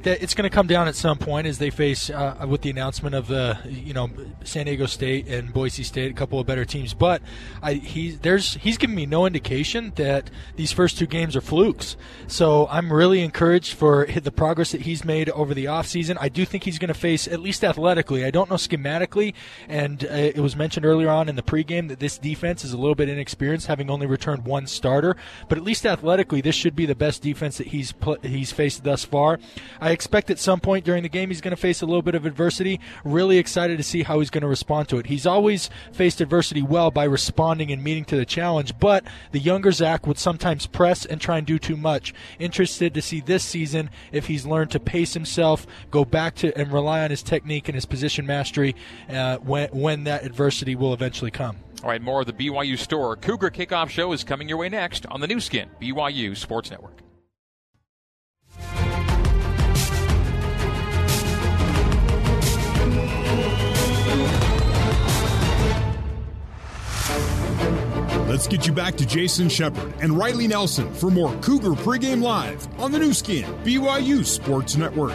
it's going to come down at some point as they face uh, with the announcement of the you know San Diego State and Boise State, a couple of better teams. But I, he's there's he's given me no indication that these first two games are flukes. So I'm really encouraged for the progress that he's made over the offseason. I do think he's going to face at least athletically. I don't know schematically, and uh, it was mentioned earlier on in the pregame that this defense is a little bit inexperienced, having only returned one starter. But at least athletically, this should be the best defense that he's pl- he's faced thus far. I expect at some point during the game he's going to face a little bit of adversity. Really excited to see how he's going to respond to it. He's always faced adversity well by responding and meeting to the challenge, but the younger Zach would sometimes press and try and do too much. Interested to see this season if he's learned to pace himself, go back to and rely on his technique and his position mastery uh, when when that adversity will eventually come.
All right, more of the BYU Store Cougar Kickoff Show is coming your way next on the Nu Skin BYU Sports Network.
Let's get you back to Jason Shepard and Riley Nelson for more Cougar Pregame Live on the Nu Skin, BYU Sports Network.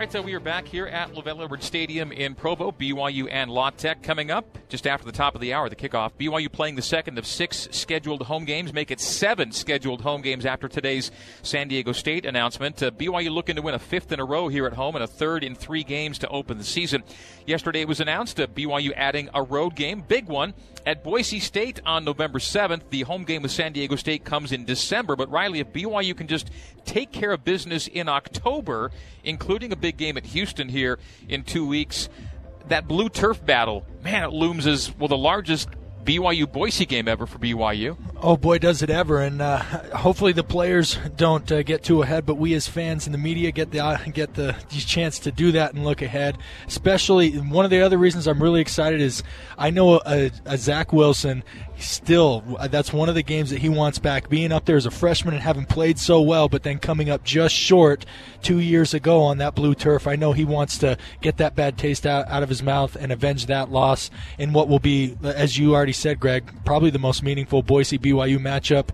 Right, so we are back here at LaVell Edwards Stadium in Provo. BYU and La Tech coming up just after the top of the hour, the kickoff. BYU playing the second of six scheduled home games, make it seven scheduled home games after today's San Diego State announcement. Uh, BYU looking to win a fifth in a row here at home and a third in three games to open the season. Yesterday it was announced uh, BYU adding a road game, big one, at Boise State on November 7th. The home game with San Diego State comes in December, but Riley, if BYU can just take care of business in October, including a big game at Houston here in two weeks, that blue turf battle, man, it looms as well the largest BYU Boise game ever for BYU.
Oh boy, does it ever! And uh, hopefully the players don't uh, get too ahead, but we as fans and the media get the uh, get the, chance to do that and look ahead. Especially one of the other reasons I'm really excited is I know a, a Zach Wilson. Still, that's one of the games that he wants back. Being up there as a freshman and having played so well, but then coming up just short two years ago on that blue turf. I know he wants to get that bad taste out, out of his mouth and avenge that loss in what will be, as you already said, Greg, probably the most meaningful Boise. BYU matchup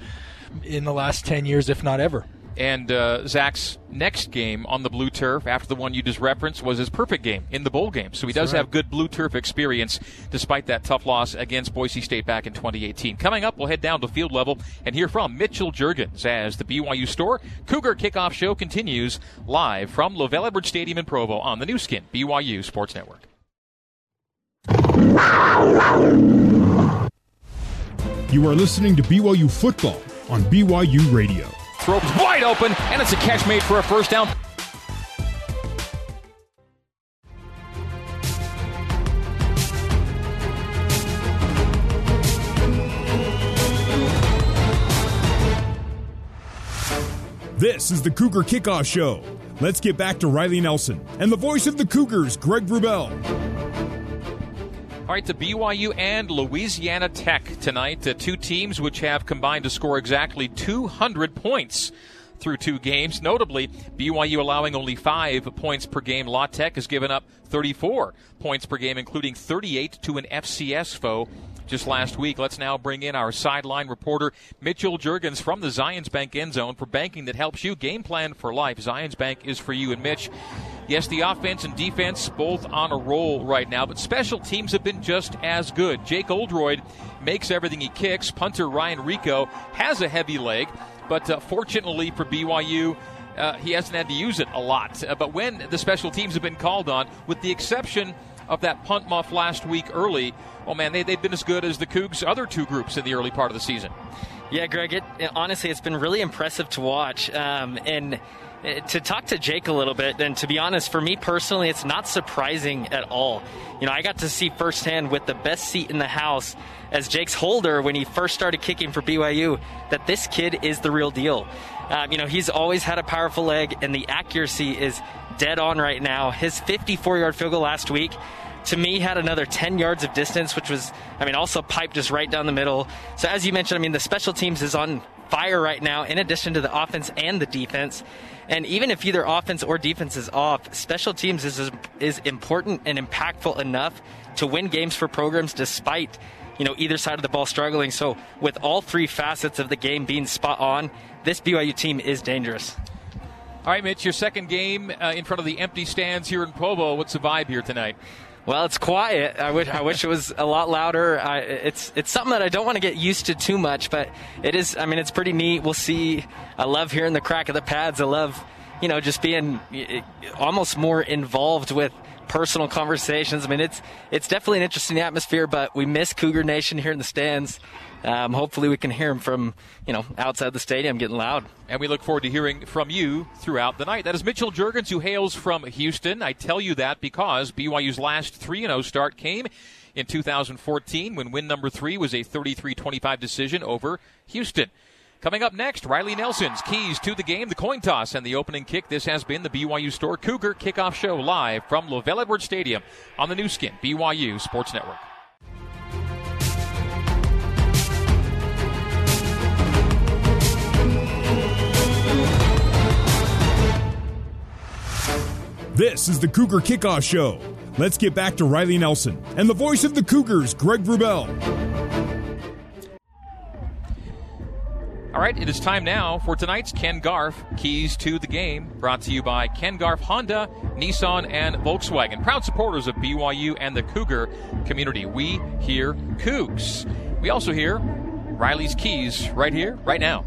in the last 10 years, if not ever.
And uh, Zach's next game on the blue turf, after the one you just referenced, was his perfect game in the bowl game. So he That's does right. have good blue turf experience despite that tough loss against Boise State back in 2018. Coming up, we'll head down to field level and hear from Mitchell Juergens as the BYU Store Cougar Kickoff Show continues live from LaVell Edwards Stadium in Provo on the Nu Skin, BYU Sports Network.
You are listening to BYU Football on BYU Radio.
Throw wide open, and it's a catch made for a first down.
This is the Cougar Kickoff Show. Let's get back to Riley Nelson and the voice of the Cougars, Greg Wrubell.
All right, to BYU and Louisiana Tech tonight, the two teams which have combined to score exactly 200 points through two games. Notably, BYU allowing only five points per game. La Tech has given up 34 points per game, including 38 to an FCS foe just last week. Let's now bring in our sideline reporter, Mitchell Juergens from the Zions Bank end zone for banking that helps you game plan for life. Zions Bank is for you. And Mitch, Yes, the offense and defense both on a roll right now, but special teams have been just as good. Jake Oldroyd makes everything he kicks. Punter Ryan Rehkow has a heavy leg, but uh, fortunately for BYU, uh, he hasn't had to use it a lot. Uh, but when the special teams have been called on, with the exception of that punt muff last week early, Oh man, they, they've been as good as the Cougs' other two groups in the early part of the season.
Yeah, Greg, it, honestly, it's been really impressive to watch. Um, and uh, to talk to Jake a little bit, and to be honest, for me personally, it's not surprising at all. You know, I got to see firsthand with the best seat in the house as Jake's holder when he first started kicking for BYU that this kid is the real deal. Um, you know, he's always had a powerful leg, and the accuracy is dead on right now. His 54 yard field goal last week to me had another 10 yards of distance, which was, I mean, also piped just right down the middle. So as you mentioned, I mean, the special teams is on fire right now, in addition to the offense and the defense. And even if either offense or defense is off, special teams is is important and impactful enough to win games for programs despite you know either side of the ball struggling. So with all three facets of the game being spot on, this BYU team is dangerous.
All right, Mitch, your second game uh, in front of the empty stands here in Provo. What's the vibe here tonight?
Well, it's quiet. I wish I wish it was a lot louder. I, it's it's something that I don't want to get used to too much, but it is. I mean, it's pretty neat. We'll see. I love hearing the crack of the pads. I love, you know, just being almost more involved with personal conversations. I mean, it's it's definitely an interesting atmosphere, but we miss Cougar Nation here in the stands. Um, hopefully, we can hear them from you know outside the stadium getting loud.
And we look forward to hearing from you throughout the night. That is Mitchell Juergens, who hails from Houston. I tell you that because BYU's last 3 and 0 start came in 2014 when win number three was a 33 25 decision over Houston. Coming up next, Riley Nelson's keys to the game, the coin toss, and the opening kick. This has been the BYU Store Cougar Kickoff Show live from LaVell Edwards Stadium on the Nu Skin, BYU Sports Network.
This is the Cougar Kickoff Show. Let's get back to Riley Nelson and the voice of the Cougars, Greg Wrubell.
All right, it is time now for tonight's Ken Garff Keys to the Game, brought to you by Ken Garff Honda, Nissan, and Volkswagen. Proud supporters of BYU and the Cougar community. We hear Cougs. We also hear Riley's Keys right here, right now.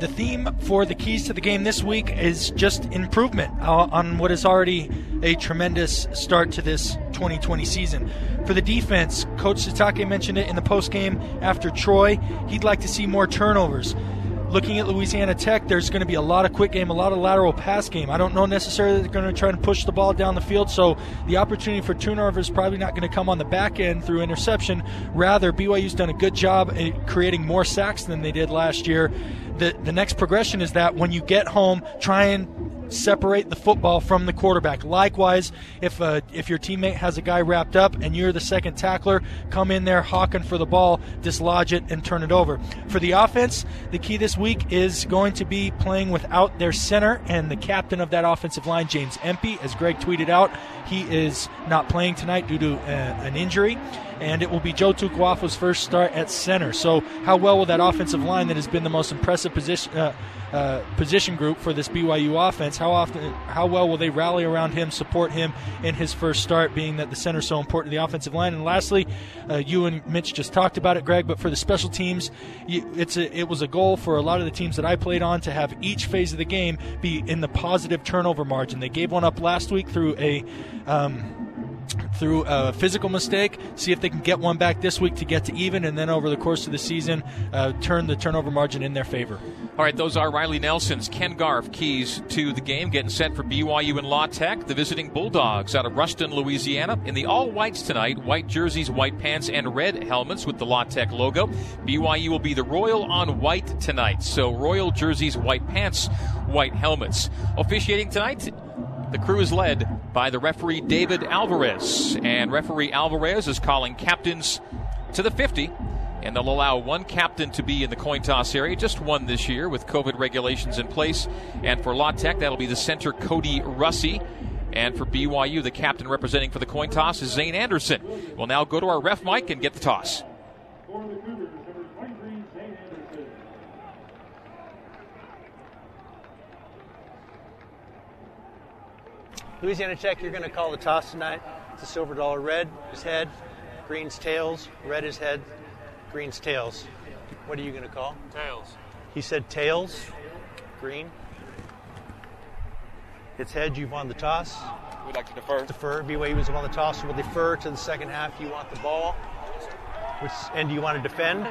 The theme for the keys to the game this week is just improvement uh, on what is already a tremendous start to this 2020 season. For the defense, Coach Sitake mentioned it in the post game after Troy. He'd like to see more turnovers. Looking at Louisiana Tech, there's going to be a lot of quick game, a lot of lateral pass game. I don't know necessarily they're going to try to push the ball down the field, so the opportunity for turnovers is probably not going to come on the back end through interception. Rather, BYU's done a good job at creating more sacks than they did last year. The, the next progression is that when you get home, try and separate the football from the quarterback. Likewise, if uh, if your teammate has a guy wrapped up and you're the second tackler, come in there hawking for the ball, dislodge it, and turn it over. For the offense, the key this week is going to be playing without their center and the captain of that offensive line, James Empey. As Greg tweeted out, he is not playing tonight due to uh, an injury and it will be Joe Tukuafu's first start at center. So, how well will that offensive line that has been the most impressive position uh, uh, position group for this BYU offense? How often, how well will they rally around him, support him in his first start? Being that the center is so important to the offensive line. And lastly, uh, you and Mitch just talked about it, Greg. But for the special teams, it's a, it was a goal for a lot of the teams that I played on to have each phase of the game be in the positive turnover margin. They gave one up last week through a. Um, through a physical mistake, see if they can get one back this week to get to even, and then over the course of the season, uh, turn the turnover margin in their favor.
All right, those are Riley Nelson's Ken Garff keys to the game, getting set for BYU and La Tech, the visiting Bulldogs out of Ruston, Louisiana, in the all whites tonight, white jerseys, white pants, and red helmets with the La Tech logo. BYU will be the Royal on white tonight, so Royal jerseys, white pants, white helmets. Officiating tonight, the crew is led by the referee David Alvarez, and referee Alvarez is calling captains to the 50. And they'll allow one captain to be in the coin toss area, just one this year with COVID regulations in place. And for La Tech, that'll be the center Kody Russey. And for BYU, the captain representing for the coin toss is Zayne Anderson. We'll now go to our ref mic and get the toss.
Louisiana Tech, you're going to call the toss tonight. It's a silver dollar. Red is head, green's tails. Red is head, green's tails. What are you going to call?
Tails.
He said tails. Green. It's head. You've won the toss.
We'd like to defer.
Defer. BYU was on the toss. So we'll defer to the second half. You want the ball. Which and do you want to defend?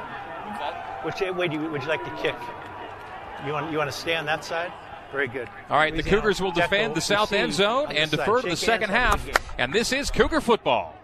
Which way do you, would you like to kick? You want you want to stay on that side? Very good.
All right, the Cougars will defend the south end zone and defer to the second half. And this is Cougar football.